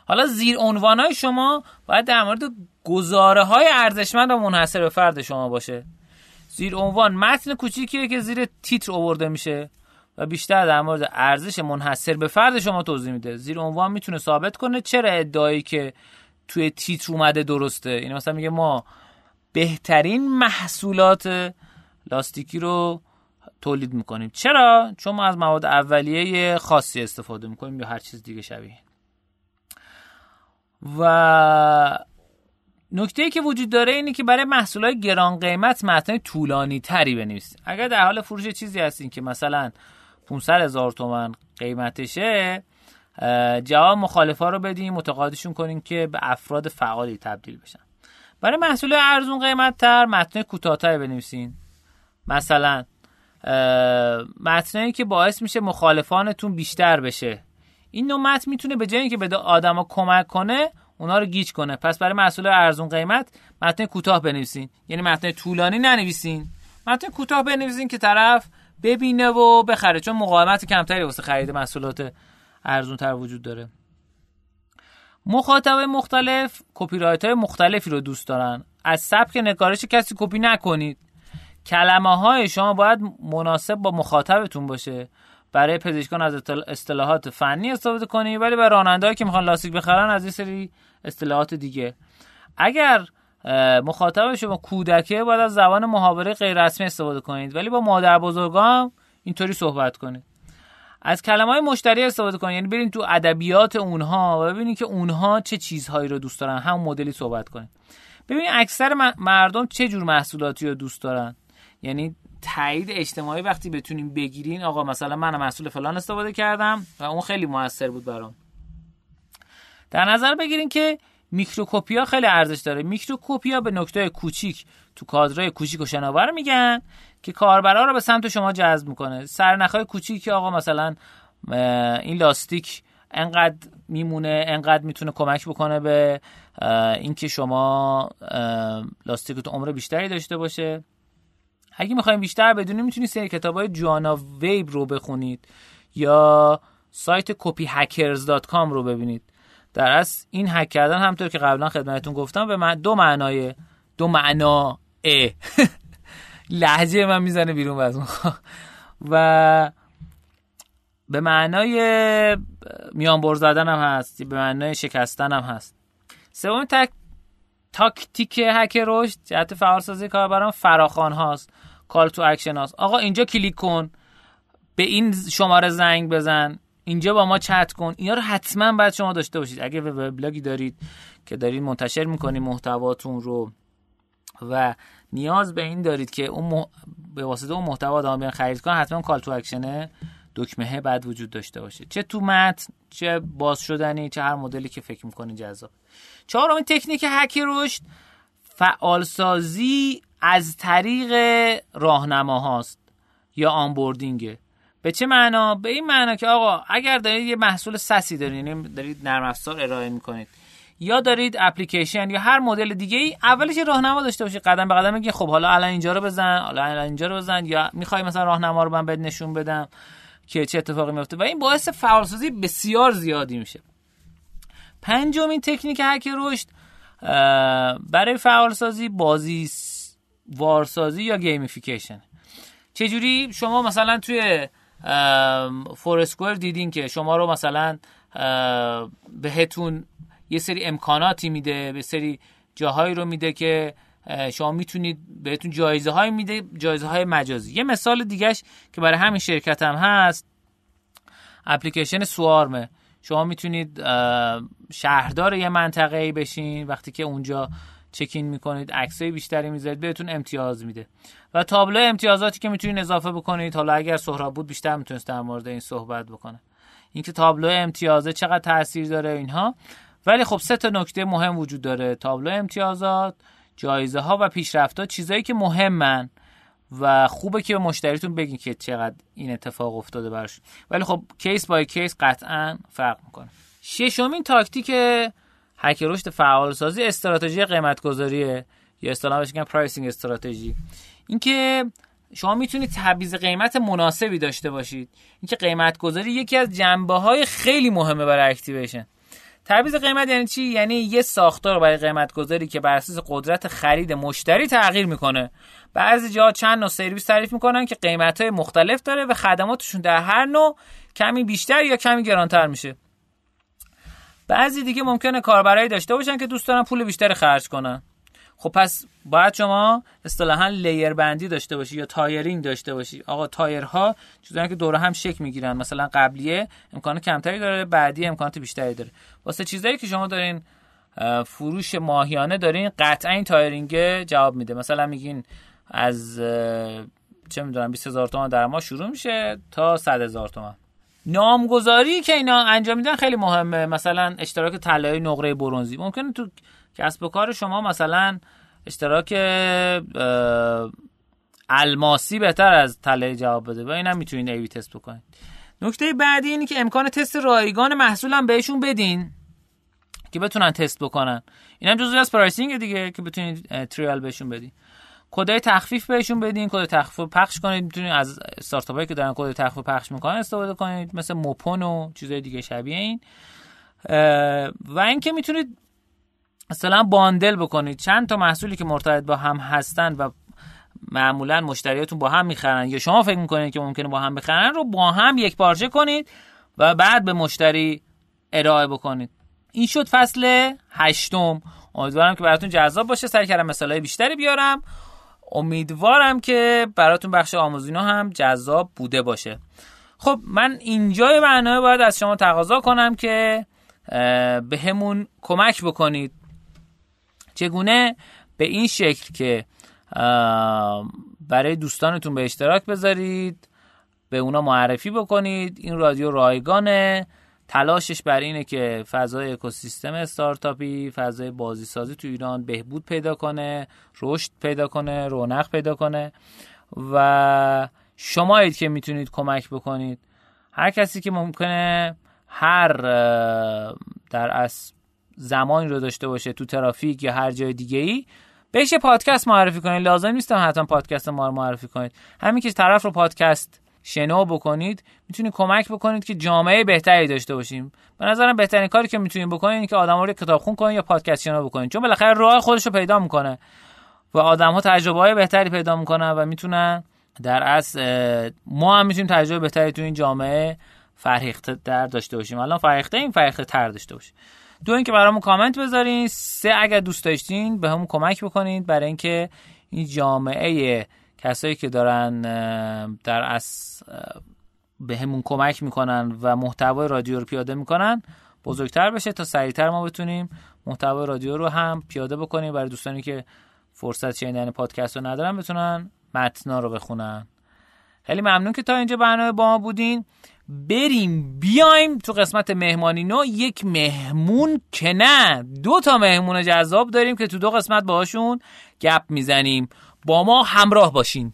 Speaker 1: حالا زیر های شما باید در مورد گزاره های ارزشمند و منحصر به فرد شما باشه. زیر عنوان متن کوچیکیه که زیر تیتر آورده میشه و بیشتر در مورد ارزش منحصر به فرد شما توضیح میده. زیر عنوان می‌تونه ثابت کنه چرا ادعایی که توی تیتر اومده درسته. این مثلا میگه ما بهترین محصولات لاستیکی رو تولید می‌کنیم. چرا؟ چون ما از مواد اولیه خاصی استفاده می‌کنیم یا هر چیز دیگه شبیه. و نکته که وجود داره اینه که برای محصولات گران قیمت متن طولانی تری بنویسید. اگر در حال فروش چیزی هستین که مثلا 500 هزار تومن قیمتشه جواب مخالفا رو بدین متقاعدشون کنین که به افراد فعالی تبدیل بشن. برای محصول ارزون قیمت تر متن کوتاهتر بنویسین. مثلا متنی که باعث میشه مخالفانتون بیشتر بشه. این نوع متن می‌تونه به جایی که به آدما کمک کنه اونا رو گیج کنه. پس برای محصول ارزون قیمت متن کوتاه بنویسین. یعنی متن طولانی ننویسین. متن کوتاه بنویسین که طرف ببینه و بخره. چون مقاومت کمتری واسه خرید محصولات ارزون تر وجود داره. مخاطب مختلف کپی های مختلفی رو دوست دارن. از سبک نگارش کسی کپی نکنید. کلمه های شما باید مناسب با مخاطبتون باشه. برای پزشکان از اصطلاحات فنی استفاده کنید ولی برای رانندهایی که می‌خوان لاستیک بخرن از این سری اصطلاحات دیگه. اگر مخاطب شما کودکه باید از زبان محاوره غیر رسمی استفاده کنید. ولی با مادر بزرگان اینطوری صحبت کنید. از کلمه های مشتری استفاده کنید. یعنی برید تو ادبیات اونها و ببینید که اونها چه چیزهایی رو دوست دارن. هم مدلی صحبت کنید. ببینید اکثر مردم چه جور محصولاتی رو دوست دارن؟ یعنی تایید اجتماعی وقتی بتونیم بگیرین آقا مثلا من محصول فلان استفاده کردم و اون خیلی موثر بود برام. در نظر بگیرین که میکروکوپیا خیلی ارزش داره. میکروکوپیا به نکته کوچیک تو کادرهای کوچیک و شناور میگن که کاربرا رو به سمت شما جذب می‌کنه. سرنخهای کوچیک که آقا مثلا این لاستیک انقدر میمونه انقدر می‌تونه کمک بکنه به اینکه شما لاستیکتون عمر بیشتری داشته باشه. اگه می‌خوایم بیشتر بدونیم می‌تونید سری کتاب های جوانا ویب رو بخونید یا سایت copyhackers.com رو ببینید. در اصل این هک کردن همطور که قبلا خدمتتون گفتم به من دو معنای دو معنا ا لهجه من می‌زنه بیرون از و به معنای میان بر زدن هم هست به معنای شکستن هم هست. سوم تک تاکتیک هک رشد جهت فعالسازی کاربران فراخوان هاست. call to action هاست. آقا اینجا کلیک کن. به این شماره زنگ بزن. اینجا با ما چت کن. اینا رو حتما باید شما داشته باشید. اگه وبلاگی دارید که دارید منتشر می‌کنید محتواتون رو. و نیاز به این دارید که اون به واسطه اون محتوا آدم بیان خرید کنن حتما کال تو اکشنه دکمه بعد وجود داشته باشه. چه تو متن چه باز شدنی چه هر مدلی که فکر می‌کنی جذاب چهارمین تکنیک هک رشد فعالسازی از طریق راهنما هاست یا آنبوردینگه به چه معنا؟ به این معنا که آقا اگر دارید یه محصول سسی دارید یعنی دارید نرم افزار ارائه می‌کنید یا دارید اپلیکیشن یا هر مدل دیگه ای اولش راهنما داشته باشید. قدم به قدم میگه خب حالا الان اینجا رو بزن حالا الان اینجا رو بزن یا می‌خوای مثلا راهنما رو من بهت نشون بدم که چه اتفاقی میفته و این باعث فعالسازی بسیار زیادی میشه. پنجمین تکنیک هک رشد برای فعالسازی بازی وارسازی یا gamification چجوری شما مثلا توی Foursquare دیدین که شما رو مثلا بهتون یه سری امکاناتی میده به سری جاهایی رو میده که شما می‌تونید بهتون جایزه های میده جایزه های مجازی. یه مثال دیگهش که برای همین شرکت هم هست اپلیکیشن سوارمه شما می‌تونید شهردار یه منطقه ای بشین وقتی که اونجا چکین می‌کنید عکسای بیشتری می‌ذارید بهتون امتیاز میده. و تابلو امتیازاتی که می‌تونید اضافه بکنید حالا اگر سهراب بود بیشتر می‌تونست در مورد این صحبت بکنه. اینکه تابلو امتیازه چقدر تاثیر داره اینها. ولی خب سه تا نکته مهم وجود داره. تابلو امتیازات جایزه ها و پیشرفت ها چیزایی که مهمن و خوبه که به مشتریتون بگین که چقدر این اتفاق افتاده براش. ولی خب case by case قطعا فرق می‌کنه. ششمین تاکتیک هک رشد فعال سازی استراتژی قیمت گذاریه یا اصطلاحا بهش میگن pricing strategy. اینکه شما می‌تونید تبعیض قیمت مناسبی داشته باشید. اینکه قیمت گذاری یکی از جنبه های خیلی مهمه برای اکتیویشن. تبعیض قیمت یعنی چی؟ یعنی یه ساختار برای قیمت گذاری که بر اساس قدرت خرید مشتری تغییر می‌کنه. بعضی جاها چند نوع سرویس تعریف می‌کنن که قیمت های مختلف داره و خدماتشون در هر نوع کمی بیشتر یا کمی گرانتر میشه. بعضی دیگه ممکنه کاربرایی داشته باشن که دوست دارن پول بیشتری خرج کنن. خب پس باید شما اصطلاحا layer بندی داشته باشی یا tiering داشته باشی. آقا tier ها چیزایی که دور هم شکل می‌گیرن. مثلا قبلیه امکان کمتری داره بعدی امکانات بیشتری داره. واسه چیزایی که شما دارین فروش ماهیانه دارین قطعا این tiering جواب میده. مثلا میگین از چه می‌دونم 20000 تومان در ماه شروع میشه تا 100000 تومان. نامگذاری که اینا انجام میدن خیلی مهمه. مثلا اشتراک طلای نقره برونزی ممکنه تو کسب و کار شما مثلا اشتراک الماسی بهتر از طلای جواب بده. و اینم می‌تونید A/B test بکنید. نکته بعدی اینه که امکان تست رایگان محصول هم بهشون بدین که بتونن تست بکنن. اینم جزوی از pricing دیگه که بتونید trial بهشون بدین. کدای تخفیف بهشون بدین کد تخفیف پخش کنید. می‌تونید از استارتاپایی که دارن کد تخفیف پخش می‌کنن استفاده کنید مثل موپون و چیزای دیگه شبیه این. و اینکه می‌تونید مثلا باندل بکنید. چند تا محصولی که مرتبط با هم هستن و معمولا مشتریاتون با هم می‌خرن یا شما فکر می‌کنید که ممکنه با هم بخرن رو با هم یک پارچه کنید و بعد به مشتری ارائه بکنید. این شد فصل هشتم. امیدوارم که براتون جذاب باشه. سعی کردم مثالای بیشتری بیارم. امیدوارم که براتون بخش آموزینا هم جذاب بوده باشه. خب من اینجای برنامه باید از شما تقاضا کنم که به کمک بکنید. چگونه؟ به این شکل که برای دوستانتون به اشتراک بذارید به اونا معرفی بکنید. این رادیو رایگانه. تلاشش بر اینه که فضای اکوسیستم استارتاپی فضای بازی سازی تو ایران بهبود پیدا کنه رشد پیدا کنه رونق پیدا کنه و شمایید که می‌تونید کمک بکنید. هر کسی که ممکنه هر در از زمانی رو داشته باشه تو ترافیک یا هر جای دیگه ای بهش پادکست معرفی کنید. لازم نیست حتما پادکست ما رو معرفی کنید. همین که طرف رو پادکست شنو بکنید می‌تونید کمک بکنید که جامعه بهتری داشته باشیم. به نظرم بهترین کاری که می‌تونید بکنید که آدما رو کتابخون کنید یا پادکست شنو بکنید. چون بالاخره راه خودش رو پیدا می‌کنه و آدم ها تجربه های بهتری پیدا می‌کنن و می‌تونن در اصل ما هم می‌تونیم تجربه بهتری تو این جامعه فرهیخته در داشته باشیم. الان فرهیخته این فرهیخته تر داشته باشیم. دو اینکه برامون کامنت بذارین. سه اگر دوست داشتین به همون کمک بکنید برای اینکه این جامعه کسایی که دارن در از به همون کمک می‌کنن و محتوای رادیو رو پیاده می‌کنن بزرگتر بشه تا سریعتر ما بتونیم محتوای رادیو رو هم پیاده بکنیم. برای دوستانی که فرصت شنیدن پادکست رو ندارن بتونن متنا رو بخونن. خیلی ممنون که تا اینجا برنامه با ما بودین. بریم بیایم تو قسمت مهمانی نو. یک مهمون که نه دو تا مهمون جذاب داریم که تو دو قسمت باهاشون گپ می‌زنیم. با ما همراه باشین.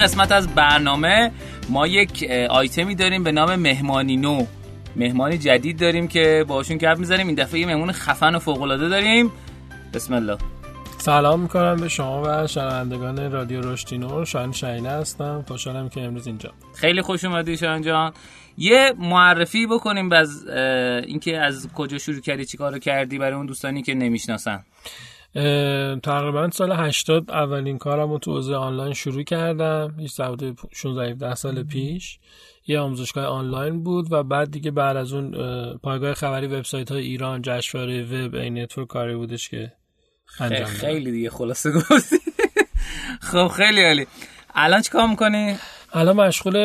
Speaker 1: قسمت از برنامه ما یک آیتمی داریم به نام مهمانی نو. مهمانی جدید داریم که باشون گپ می‌زنیم. این دفعه یه مهمون خفن و فوق العاده داریم. بسم الله.
Speaker 2: سلام می‌کنم به شما و شنوندگان رادیو رشتینور شاهین شاهینه هستم. خوشحالم که امروز اینجا.
Speaker 1: خیلی خوش اومدی شاهین جان. یه معرفی بکنیم از اینکه از کجا شروع کردی چیکارو کردی برای اون دوستانی که نمی‌شناسن.
Speaker 2: تقریبا سال 80 اولین کارم رو تو حوزه آنلاین شروع کردم. هیچ 16 17 سال پیش. یه آموزشگاه آنلاین بود و بعد دیگه بعد از اون پایگاه خبری وبسایت های ایران جشنواره وب eNetwork کاری بودش که
Speaker 1: انجام خیلی دیگه خلاصه گفتی. خب خیلی عالی. الان چیکار می‌کنی؟
Speaker 2: الان مشغول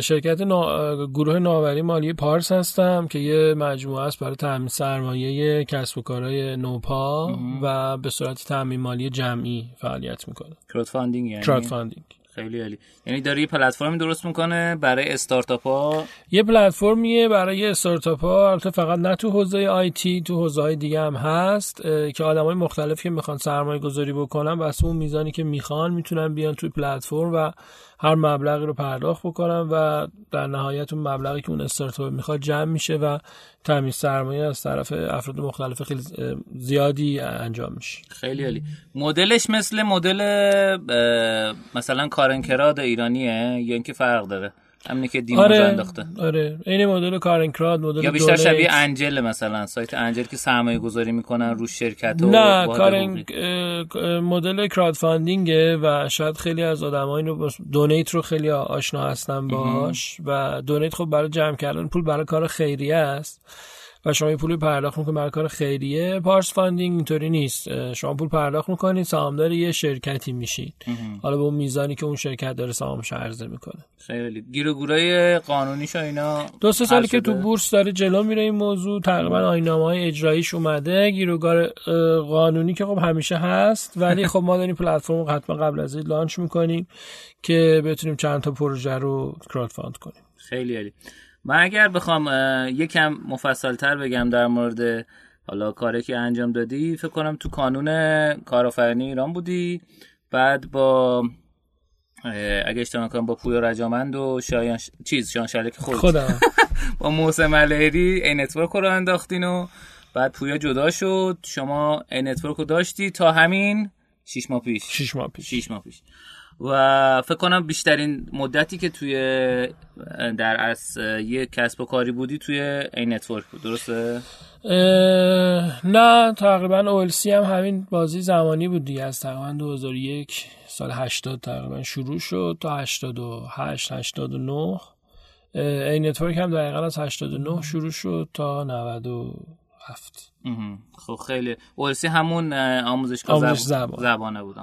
Speaker 2: شرکت نا... گروه نوآوری مالی پارس هستم که یه مجموعه است برای تامین سرمایه کسب و کارهای نوپا و به صورت تامین مالی جمعی فعالیت می‌کنه.
Speaker 1: crowdfunding یعنی؟
Speaker 2: crowdfunding
Speaker 1: خیلی عالی. یعنی داره یه پلتفرمی درست می‌کنه برای استارتاپ ها
Speaker 2: یه پلتفرمیه برای استارتاپ ها البته فقط نه تو حوزه IT تو حوزه های دیگه هم هست که آدمای مختلفی که می‌خوان سرمایه گذاری بکنن بس اون میزانی که می‌خوان می‌تونن بیان توی پلتفرم و هر مبلغی رو پرداخت بکنن و در نهایت اون مبلغی که اون استارتاپ می‌خواد جمع میشه و تامین سرمایه از طرف افراد مختلف خیلی زیادی انجام میشه.
Speaker 1: خیلی عالی. مدلش مثل مدل مثلا کارنکراد ایرانیه یا اینکه فرق داره؟ همینه که دیمو
Speaker 2: آره
Speaker 1: انداخته.
Speaker 2: آره. این مدل کارنکراد مدل
Speaker 1: یا بیشتر شبیه انجل مثلا سایت انجل که سرمایه گذاری می‌کنن رو شرکت و
Speaker 2: نه کارن مدل کراد فاندینگه و شاید خیلی از آدمایی رو دونیت رو خیلی آشنا هستن باش و دونیت خب برای جمع کردن پول برای کار خیریه است. و شما پول پرداخت می‌کنید برای کار خیریه Pars Funding اینطوری نیست. شما پول پرداخت می‌کنید سهامدار یه شرکتی میشید حالا به اون میزانی که اون شرکت داره سهامش عرضه می‌کنه.
Speaker 1: خیلی. گیر و گورای قانونیش اینا
Speaker 2: دو سه سالی که تو بورس داره جلو میره این موضوع تقریبا آیین‌نامه های اجراییش اومده. گیروگار قانونی که خب همیشه هست ولی خب ما داریم پلتفرم حتما قبل از launch می‌کنیم که بتونیم چند تا پروژه رو crowdfund کنیم.
Speaker 1: خیلی عالی. من اگر بخوام یکم مفصلتر بگم در مورد حالا کاری که انجام دادی فکر کنم تو کانون کارآفرینی ایران بودی. بعد با اگه اشتباه کنم با پویا رجامند و شایان ش... چیز شایان شلک خود.
Speaker 2: خودم.
Speaker 1: با موسی ملهری eNetwork رو انداختین و بعد پویا جدا شد. شما eNetwork رو داشتی تا همین شیش ماه پیش.
Speaker 2: شیش ماه پیش.
Speaker 1: شیش ماه پیش. و فکر کنم بیشترین مدتی که توی در از یه کسب و کاری بودی توی eNetwork بود. درسته؟
Speaker 2: نه تقریبا اولسی هم همین بازه زمانی بود دیگه. از تقریبا 2001 سال 80 تقریبا شروع شد تا 88 89 eNetwork هم دقیقا از 89 شروع شد تا 97
Speaker 1: خب خیلی. اولسی همون آموزشگاه
Speaker 2: آموزش زبان.
Speaker 1: زبانه بود.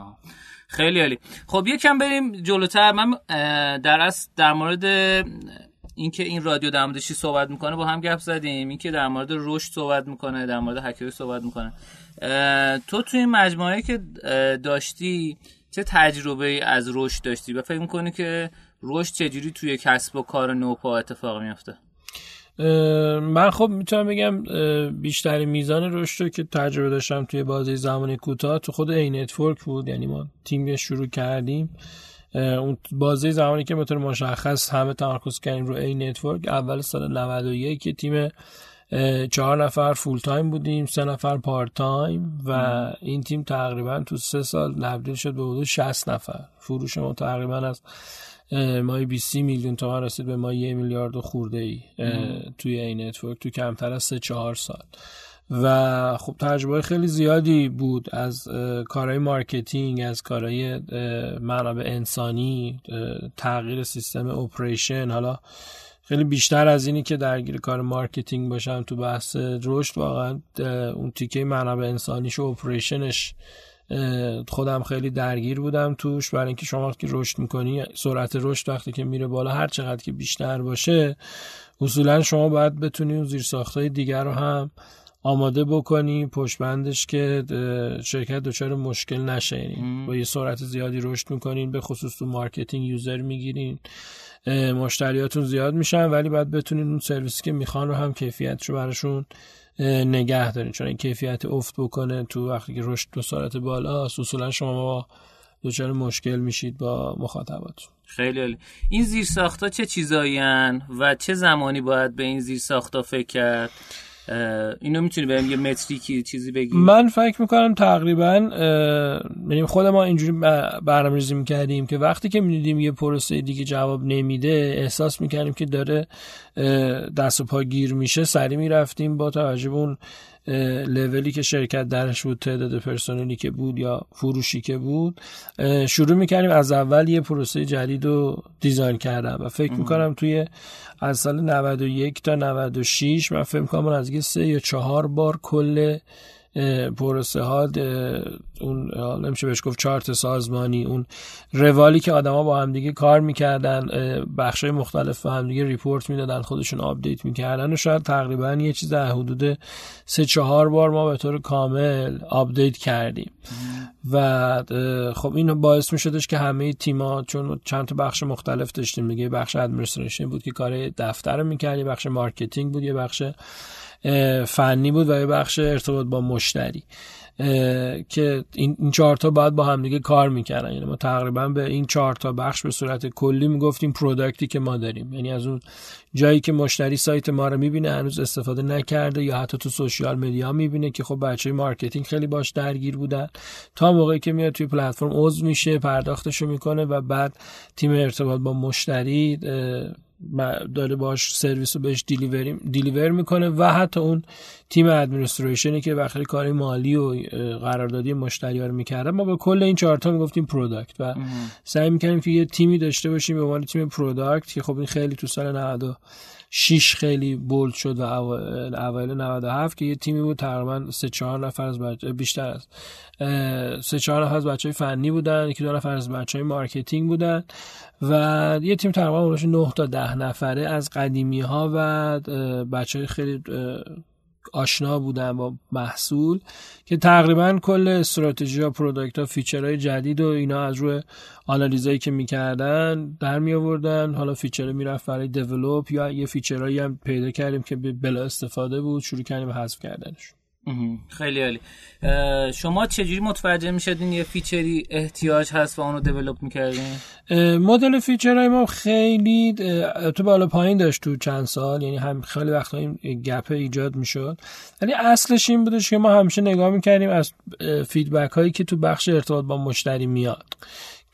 Speaker 1: خیلی عالی. خب یکم بریم جلوتر. من در از در مورد اینکه این رادیو در موردش صحبت می‌کنه با هم گپ زدیم. اینکه در مورد رشد صحبت می‌کنه در مورد هکری صحبت می‌کنه. تو توی این مجموعه که داشتی چه تجربه از رشد داشتی؟ و فکر می‌کنی که رشد چجوری توی کسب و کار نوپا اتفاق میفته
Speaker 2: من خب می‌تونم بگم بیشتر میزان رشد رو که تجربه داشتم توی بازه زمان کوتاه تو خود eNetwork بود. یعنی ما تیم شروع کردیم. اون بازی زمانی که بطور مشخص همه تمرکز کردیم رو ای نتورک اول سال 91 که تیم چهار نفر full time بودیم سه نفر part time و این تیم تقریبا تو سه سال تبدیل شد به حدود 60 نفر. فروش ما تقریبا از ماهی 20 میلیون تومان رسید به ماهی یه میلیارد و خورده ای توی این نتورک تو کمتر از سه چهار سال. و خب تجربه خیلی زیادی بود از کارهای marketing از کارهای منابع انسانی تغییر سیستم operation. حالا خیلی بیشتر از اینی که درگیر کار marketing باشم تو بحث رشد واقعا اون تیکه منابع انسانیش و operation ش خودم خیلی درگیر بودم توش. برای اینکه شما وقتی رشد می‌کنی سرعت رشد وقتی که میره بالا هر چقدر که بیشتر باشه اصولا شما باید بتونی اون زیر ساختای دیگر رو هم آماده بکنی پشت بندش که شرکت دچار مشکل نشه. یعنی با یه سرعت زیادی رشد می‌کنین به خصوص تو marketing user می‌گیرین. مشتریاتون زیاد میشن ولی باید بتونین اون سرویسی که می‌خوان رو هم کیفیتش رو براشون نگه دارین. چون این کیفیت افت بکنه تو وقتی که رشد تو سرعت بالا اصولا شما دچار مشکل میشید با مخاطباتون.
Speaker 1: خیلی عالی. این زیر ساختا چه چیزایی و چه زمانی باید به این زیر ساختا فکر کرد؟ اینو می‌تونی بهم یه متریکی چیزی بگی؟
Speaker 2: من فکر می‌کنم تقریبا یعنی خود ما اینجوری برنامه‌ریزی می‌کردیم که وقتی که می‌دیدیم یه پروسه دیگه جواب نمیده احساس می‌کردیم که داره دست و پا گیر میشه سری می‌رفتیم با توجه به اون لولی که شرکت درش بود تعداد پرسنلی که بود یا فروشی که بود شروع می‌کردیم از اول یه پروسه جدید رو دیزاین کردم و فکر می‌کنم توی از سال 91 تا 96 من فکر می‌کنم از سه یا چهار بار کل پروسه ها اون نمیشه بهش گفت چارت سازمانی اون روالی که آدما با هم دیگه کار می‌کردن بخشای مختلف با هم دیگه report می‌دادن خودشون update می‌کردن و شاید تقریبا یه چیز در حدود سه چهار بار ما به طور کامل update کردیم. و خب این باعث میشدش که همه تیما چون چند تا بخش مختلف داشتیم دیگه بخش administration بود که کار دفتر رو می‌کردی بخش marketing بود یه بخش فنی بود و یه بخش ارتباط با مشتری. که این چهار تا باید با همدیگه کار می‌کردن. یعنی ما تقریبا به این چهار تا بخش به صورت کلی می‌گفتیم product ی که ما داریم. یعنی از اون جایی که مشتری سایت ما رو می‌بینه هنوز استفاده نکرده یا حتی تو social media می‌بینه که خب بچه marketing خیلی باش درگیر بودن. تا موقعی که میاد توی پلتفرم عضو میشه پرداختشو می‌کنه و بعد تیم ارتباط با مشتری داره باش سرویس رو بهش deliver می‌کنه و حتی اون تیم administration ی که وقتی کار مالی و قراردادی مشتری رو می‌کرده. ما به کل این چهار تا می‌گفتیم product و سعی می‌کنیم که یه تیمی داشته باشیم به عنوان تیم product که خب این خیلی تو سال 96 خیلی bold شد و اوایل 97 که یه تیمی بود تقریبا سه چهار نفر از بچه بیشتر از سه چهار نفر از بچه های فنی بودن یکی دو نفر از بچه های marketing بودن و یه تیم تقریبا 9 تا ده نفره از قدیمی ها و بچه های خیلی آشنا بودن با محصول که تقریبا کل استراتژی ها product ها feature های جدید و اینا از روی آنالیزایی که می‌کردن در می آوردن حالا feature می‌رفت برای develop یا یه feature هایی هم پیدا کردیم که بلا استفاده بود شروع کردیم به حذف کردنش.
Speaker 1: خیلی عالی. شما چجوری متوجه می‌شدین یه feature ی احتیاج هست و اونو develop می‌کردین؟
Speaker 2: مدل feature های ما خیلی تو بالا پایین داشت تو چند سال یعنی هم خیلی وقتا این gap ایجاد می‌شد. ولی اصلش این بودش که ما همیشه نگاه می‌کردیم از feedback هایی که تو بخش ارتباط با مشتری میاد.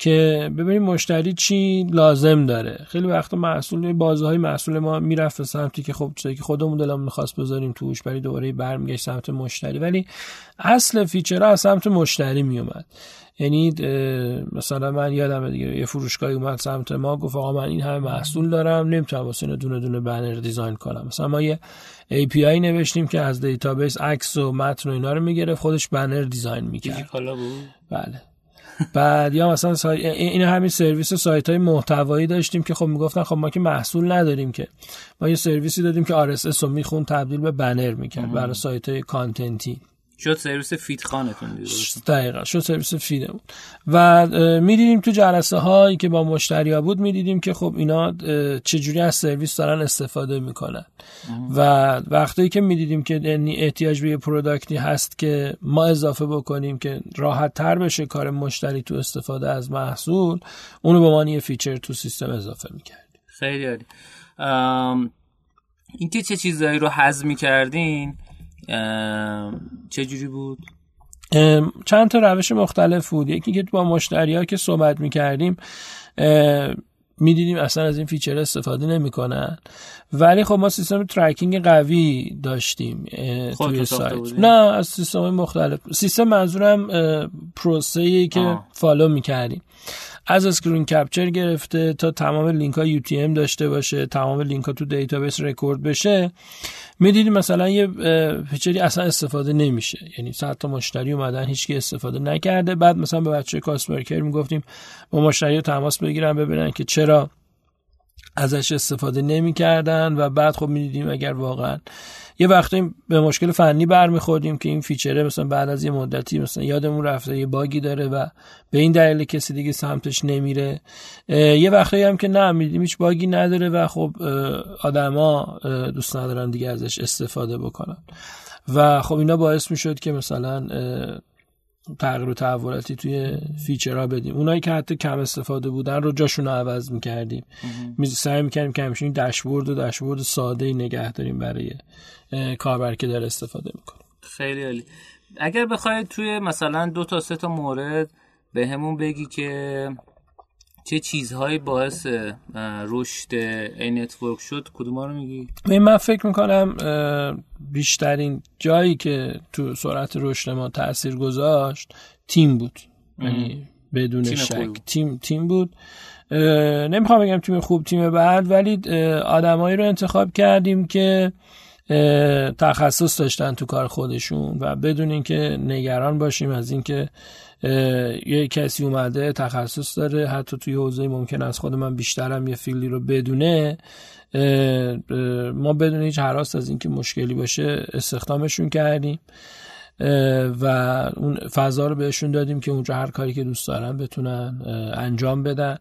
Speaker 2: که ببینیم مشتری چی لازم داره. خیلی وقتا محصول بازه های محصول ما می‌رفت به سمتی که خب چیزی که خودمون دلمون می‌خواست بذاریم توش ولی دوباره برمیگشت سمت مشتری. ولی اصل feature ها از سمت مشتری میومد یعنی مثلا من یادم دیگه یه فروشگاهی اومد سمت ما گفت آقا من این همه محصول دارم نمی‌تونم واسه اینو دونه دونه banner design کنم. مثلا ما یه API نوشتیم که از database عکس و متن و اینا رو می‌گرفت خودش banner design می‌کرد. بله. بعد یا مثلا سای... این همین سرویس سایت های محتوایی داشتیم که خب می‌گفتن خب ما که محصول نداریم که. ما یه سرویسی دادیم که RSS رو میخوند تبدیل به banner می‌کرد برای سایت های content ی.
Speaker 1: شد سرویس feed خوانتون
Speaker 2: دقیقا شد سرویس feed مون و می‌دیدیم تو جلسه هایی که با مشتری ها بود می‌دیدیم که خب اینا چجوری از سرویس دارن استفاده می‌کنن. و وقتی که می‌دیدیم که یعنی احتیاج به یه product ی هست که ما اضافه بکنیم که راحت تر بشه کار مشتری تو استفاده از محصول اونو به عنوان یه feature تو سیستم اضافه می‌کردیم.
Speaker 1: خیلی عالی. اینکه چه چیزایی رو حذف می‌کردین؟ چه جوری بود؟
Speaker 2: چند تا روش مختلف بود. یکی که با مشتری ها که صحبت می‌کردیم می‌دیدیم اصلا از این feature استفاده نمی‌کنن. ولی خب ما سیستم tracking قوی داشتیم توی سایت. نه از سیستم مختلف. سیستم منظورم پروسه که follow می‌کردیم. از screen capture گرفته تا تمام لینک ها UTM داشته باشه تمام لینک ها تو database record بشه. می‌دیدیم مثلا یه feature ی اصلا استفاده نمیشه. یعنی تا مشتری اومدن هیچکی استفاده نکرده. بعد مثلا به بچه customer care می‌گفتیم با مشتری تماس بگیرن ببینن که چرا ازش استفاده نمی‌کردن و بعد خب می‌دیدیم اگر واقعا یه وقتی به مشکل فنی برمیخوردیم که این feature ه مثلا بعد از یه مدتی مثلا یادمون رفته یه bug ی داره و به این دلیل کسی دیگه سمتش نمیره. یه وقتی هم که نه میدیم هیچ bug ی نداره و خب آدما دوست ندارن دیگه ازش استفاده بکنن. و خب اینا باعث می‌شد که مثلا تغییر و تحولاتی توی فیچرها بدیم. اونایی که حتی کم استفاده بودن رو جاشون رو عوض می‌کردیم. سعی می‌کردیم که همیشه این داشبورد و داشبورد ساده نگه داریم برای کاربر که داره استفاده می‌کنه.
Speaker 1: خیلی عالی. اگر بخواید توی مثلا دو تا سه تا مورد به همون بگی که چه چیزهایی باعث رشد این نتورک شد؟ کدوم رو میگی؟
Speaker 2: من فکر می‌کنم بیشترین جایی که تو سرعت رشد ما تاثیر گذاشت تیم بود. یعنی بدون تیم شک. تیم تیم بود. نمی‌خوام بگم تیم خوب تیم بعد ولی آدمایی رو انتخاب کردیم که تخصص داشتن تو کار خودشون و بدون اینکه نگران باشیم از اینکه یه کسی اومده تخصص داره حتی توی حوزه ممکن از خود من بیشترم یه فیلدی رو بدونه ما بدون هیچ حراس از اینکه مشکلی باشه استخدامشون کردیم و اون فضا رو بهشون دادیم که اونجا هر کاری که دوست دارن بتونن انجام بدن.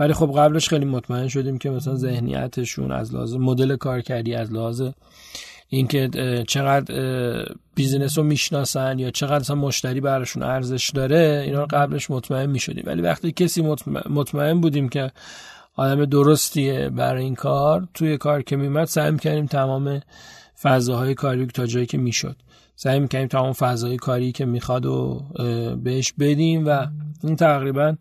Speaker 2: ولی خب قبلش خیلی مطمئن شدیم که مثلا ذهنیتشون از لحاظ مدل کارکردی از لحاظ اینکه چقدر business رو می‌شناسن یا چقدر مشتری براشون ارزش داره اینا رو قبلش مطمئن می‌شدیم. ولی وقتی کسی مطمئن بودیم که آدم درستیه برای این کار توی کار که میومد سعی می‌کنیم تمام فضاهای کاری تا جایی که می‌شد. سعی می‌کنیم تمام فضاهای کاری که می‌خواد و بهش بدیم و این تقریبا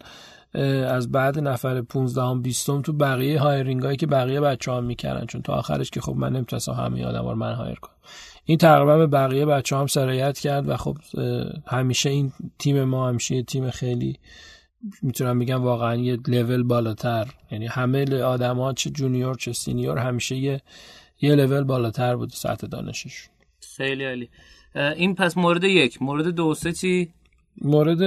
Speaker 2: از بعد نفر 15 هم 20 تو بقیه hiring هایی که بقیه بچه ها می‌کردن. چون تا آخرش که خب من نمی‌تونستم همه آدم رو من hire کنم. این تقریبا به بقیه بچه هم سرایت کرد و خب همیشه این تیم ما همیشه تیم خیلی می‌تونم بگم واقعا یه لول بالاتر. یعنی همه آدم ها چه junior چه senior همیشه یه یه لول بالاتر بود سطح دانشش
Speaker 1: خیلی عالی. این پس مورد یک. مورد دو سه چی؟
Speaker 2: مورد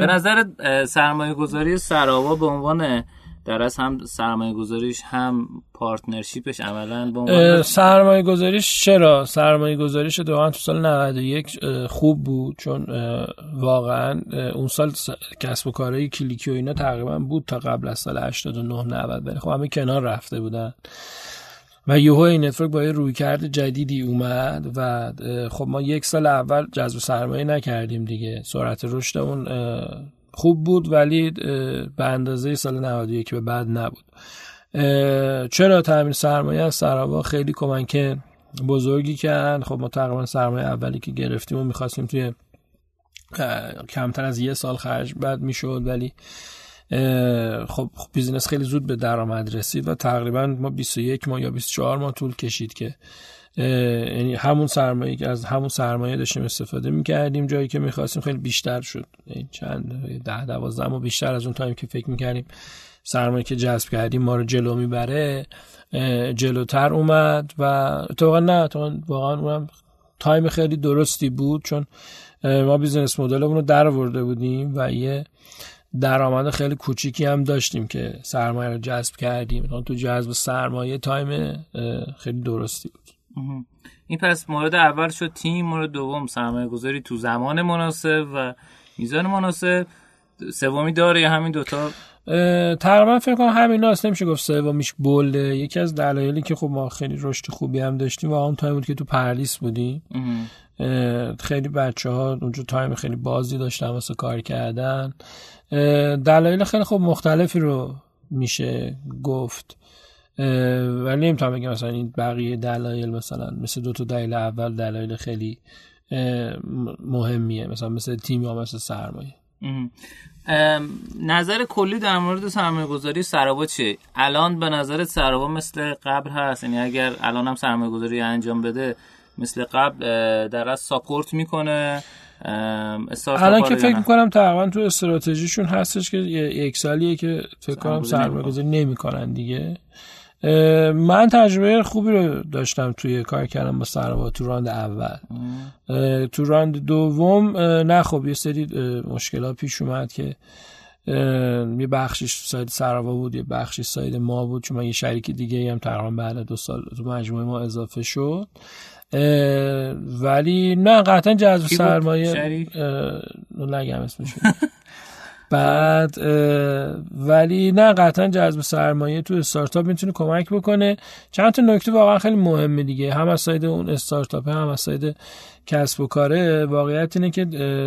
Speaker 1: به نظر سرمایه گذاری سراوا به عنوان در از هم سرمایه گذاریش هم partnership ش عملا به عنوان
Speaker 2: سرمایه گذاریش چرا؟ سرمایه گذاریش واقعا تو سال 91 خوب بود چون واقعا اون سال کسب و کارهای کلیکی و اینا تقریبا بود تا قبل از سال 89 90 ولی خب همه کنار رفته بودن. و یهو این network با یه رویکرد جدیدی اومد و خب ما یک سال اول جذب سرمایه نکردیم دیگه. سرعت رشدمون خوب بود ولی به اندازه سال 91 به بعد نبود. چرا تامین سرمایه از سراوا خیلی کمک بزرگی کرد؟ خب ما تقریبا سرمایه اولی که گرفتیم و می‌خواستیم توی کمتر از یه سال خرج باید می‌شد ولی خب business خیلی زود به درآمد رسید و تقریبا ما 21 ماه یا 24 ماه طول کشید که یعنی همون سرمایه که از همون سرمایه داشتیم استفاده می‌کردیم. جایی که می‌خواستیم خیلی بیشتر شد. یعنی چند ده دوازده ما بیشتر از اون time که فکر می‌کردیم سرمایه که جذب کردیم ما رو جلو می‌بره جلوتر اومد و اتفاقا نه واقعا اونم time خیلی درستی بود چون ما business model مون رو درآورده بودیم و یه درآمد خیلی کوچیکی هم داشتیم که سرمایه رو جذب کردیم. تو جذب سرمایه time خیلی درستی بود.
Speaker 1: این پس مورد اول شد تیم مورد دوم سرمایه گذاری تو زمان مناسب و میزان مناسب. سومی داره یا همین دوتا؟
Speaker 2: تقریبا فکر کنم همین هست نمیشه گفت سومیش بوله یکی از دلایلی که خب ما خیلی رشد خوبی هم داشتیم و اون time بود که تو پردیس بودیم خیلی بچه ها اونجا time خیلی بازی داشتن واسه کار کردن. دلایل خیلی خوب مختلفی رو میشه گفت. ولی نمی‌تونم بگم مثلا این بقیه دلایل مثلا مثل دو تا دلیل اول دلایل خیلی مهمیه. مثلا مثل تیم یا مثل سرمایه.
Speaker 1: نظر کلی در مورد سرمایه گذاری سراوا چیه؟ الان به نظر سراوا مثل قبل هست؟ یعنی اگر الان هم سرمایه گذاری انجام بده مثل قبل در از ساپورت می‌کنه؟
Speaker 2: الان که فکر می‌کنم تقریبا تو استراتژیشون هستش که یک سالیه که فکر کنم سرمایه گذاری نمی‌کنن دیگه. من تجربه خوبی رو داشتم توی کار کردم با سروا تو راند اول. تو round دوم نه خب یه سری مشکلات پیش اومد که یه بخشش side سراوا بود یه بخشش side ما بود چون من یه شریک دیگه هم تقریبا بعد دو سال تو مجموعه ما اضافه شد. ولی نه قطعا جذب سرمایه نگم اسمشون بعد ولی نه قطعا جذب سرمایه تو استارتاپ می‌تونه کمک بکنه. چند تا نکته واقعا خیلی مهمه دیگه. هم از side اون استارتاپ هم از side کسب و کاره. واقعیت اینه که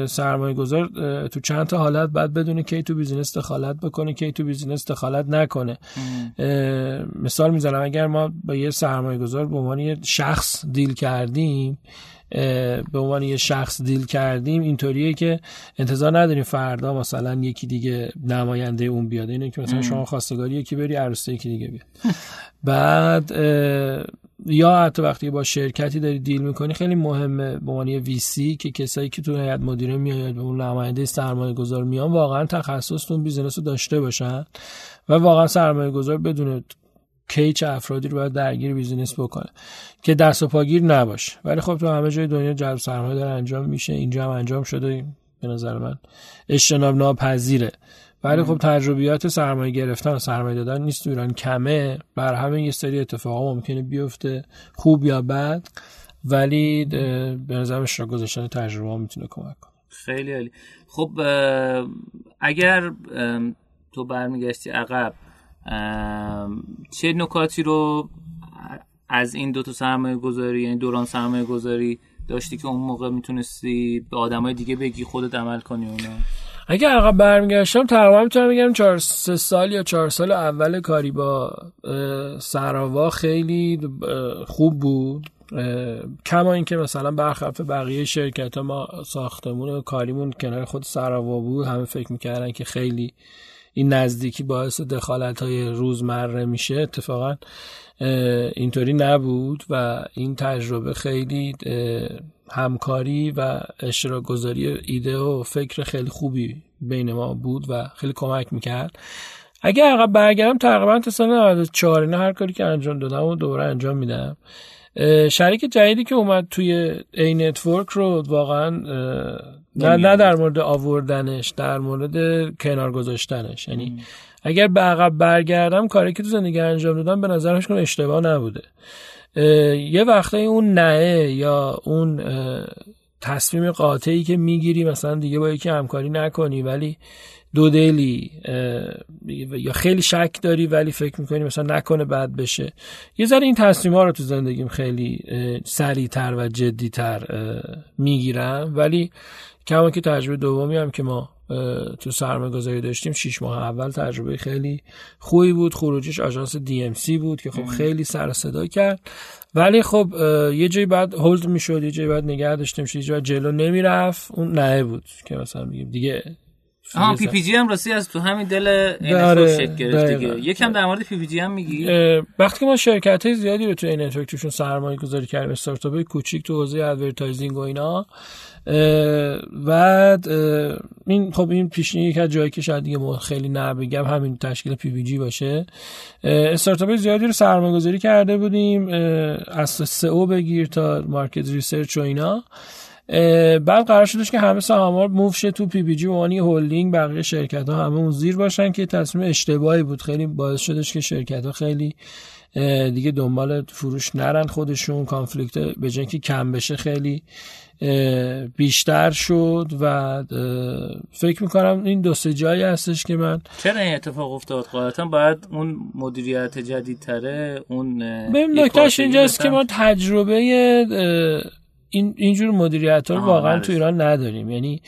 Speaker 2: سرمایه گذار تو چند تا حالت باید بدونه کی تو business دخالت بکنه کی تو business دخالت نکنه. مثال می‌زنم اگر ما با یه سرمایه گذار به عنوان یه شخص deal کردیم به عنوان یه شخص deal کردیم اینطوریه که انتظار نداریم فردا مثلا یکی دیگه نماینده اون بیاد. اینه که مثلا شما خواستگاری یکی بری عروسه یکی دیگه بیاد. بعد یا حتی وقتی با شرکتی داری deal می‌کنی خیلی مهمه به عنوان VC که کسایی که تو هیئت مدیره میاد به اون نماینده سرمایه گذار میان واقعا تخصص اون business رو داشته باشن و واقعا سرمایه گذار بدونه کی چه افرادی رو باید درگیر business بکنه. که دست و پاگیر نباشه ولی خب تو همه جای دنیا جذب سرمایه داره انجام میشه. اینجا هم انجام شده به نظر من. اجتناب ناپذیره. ولی خب تجربیات سرمایه گرفتن و سرمایه دادن نیست تو ایران. کمه. بر همه یه سری اتفاقا ممکنه بیفته. خوب یا بد. ولی به نظر اشتراک گذاشتن تجربه می‌تونه کمک کنه.
Speaker 1: خیلی عالی. خب اگر تو برمیگشتی عقب چه نکاتی رو از این دو تا سرمایه گذاری یعنی دوران سرمایه گذاری داشتی که اون موقع می‌تونستی به آدمای دیگه بگی خودت عمل کنی اونا
Speaker 2: اگه عقب برمیگشتم تقریبا می‌تونم بگم چهار سه سال یا چهار سال اول کاری با سراوا خیلی خوب بود. کما اینکه مثلا برخلاف بقیه شرکت ها ما ساختمون کاریمون کنار خود سراوا بود. همه فکر می‌کردن که خیلی این نزدیکی باعث دخالت های روزمره میشه اتفاقا اینطوری نبود و این تجربه خیلی همکاری و اشتراک گذاری ایده و فکر خیلی خوبی بین ما بود و خیلی کمک می‌کرد. اگه عقب برگردم تقریبا تا سال 94 اینا هر کاری که انجام دادم و دوباره انجام میدم. شریک جدیدی که اومد توی ای نتورک رو واقعا نه, نه در مورد آوردنش در مورد کنار گذاشتنش. یعنی اگر به عقب برگردم کاری که تو زندگی انجام دادم به نظرش کنم اشتباه نبوده. یه وقته اون نه یا اون تصمیم قاطعی که می‌گیری مثلا دیگه با یکی همکاری نکنی ولی دو دلی یا خیلی شک داری ولی فکر می‌کنی مثلا نکنه بد بشه. یه ذره این تصمیم ها رو تو زندگیم خیلی سریعتر و جدیتر می‌گیرم. ولی کما که تجربه دومی هم که ما تو سرمایه گذاری داشتیم شیش ماه اول تجربه خیلی خوبی بود. خروجش آژانس DMC بود که خب خیلی سر صدا کرد. ولی خب یه جایی باید hold می‌شد یه جایی باید نگه داشته می‌شد یه جایی جلو نمی‌رفت. اون نه بود که مثلا دیگه
Speaker 1: آها PPG هم راستی از تو همین دل این شکل گرفت دیگه. یکم در مورد PPG هم میگی؟
Speaker 2: وقتی که ما شرکت های زیادی رو تو این network توشون سرمایه گذاری کردیم استارتاپ های کوچیک تو حوزه advertising و اینا و این خب این پیش یک از جایی که شاید دیگه خیلی نبگم همین تشکیل پی وی جی باشه. استارتاپ زیادی رو سرمایه گذاری کرده بودیم از سئو بگیر تا مارکت ریسرچ و اینا. بعد قرار شدش که همه سهام‌ها موو شه تو پی پی جی وانی هولدینگ بقیه شرکت ها همه اون زیر باشن که تصمیم اشتباهی بود. خیلی باعث شدش که شرکت ها خیلی دیگه دنبال فروش نرن خودشون. کانفلیکت به که کم بشه خیلی بیشتر شد و فکر می‌کنم این دو سه جایی هستش که من
Speaker 1: چرا این اتفاق افتاد؟ قاعدتا باید اون مدیریت جدیدتره اون
Speaker 2: ببین نکتهش اینجاست که ما تجربه این اینجور مدیریت ها رو واقعا تو ایران نداریم. یعنی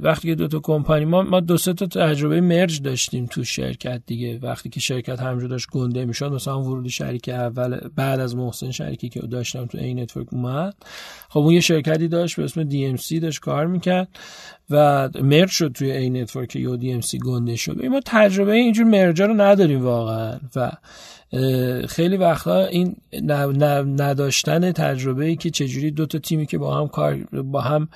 Speaker 2: وقتی که دو تا کمپانی ما ما دو سه تا تجربه merge داشتیم تو شرکت دیگه. وقتی که شرکت همینجور داشت گنده می‌شد مثلا ورود شریک اول بعد از محسن شریکی که داشتم تو این network اومد. خب اون یه شرکتی داشت به اسم DMC داشت کار می‌کرد و merge شد توی Anetwork و DMC گنده شد. ما تجربه اینجور merge ا رو نداریم واقعا. و خیلی وقتا این نداشتن تجربه ای که چجوری دو تا تیمی که با هم کار با هم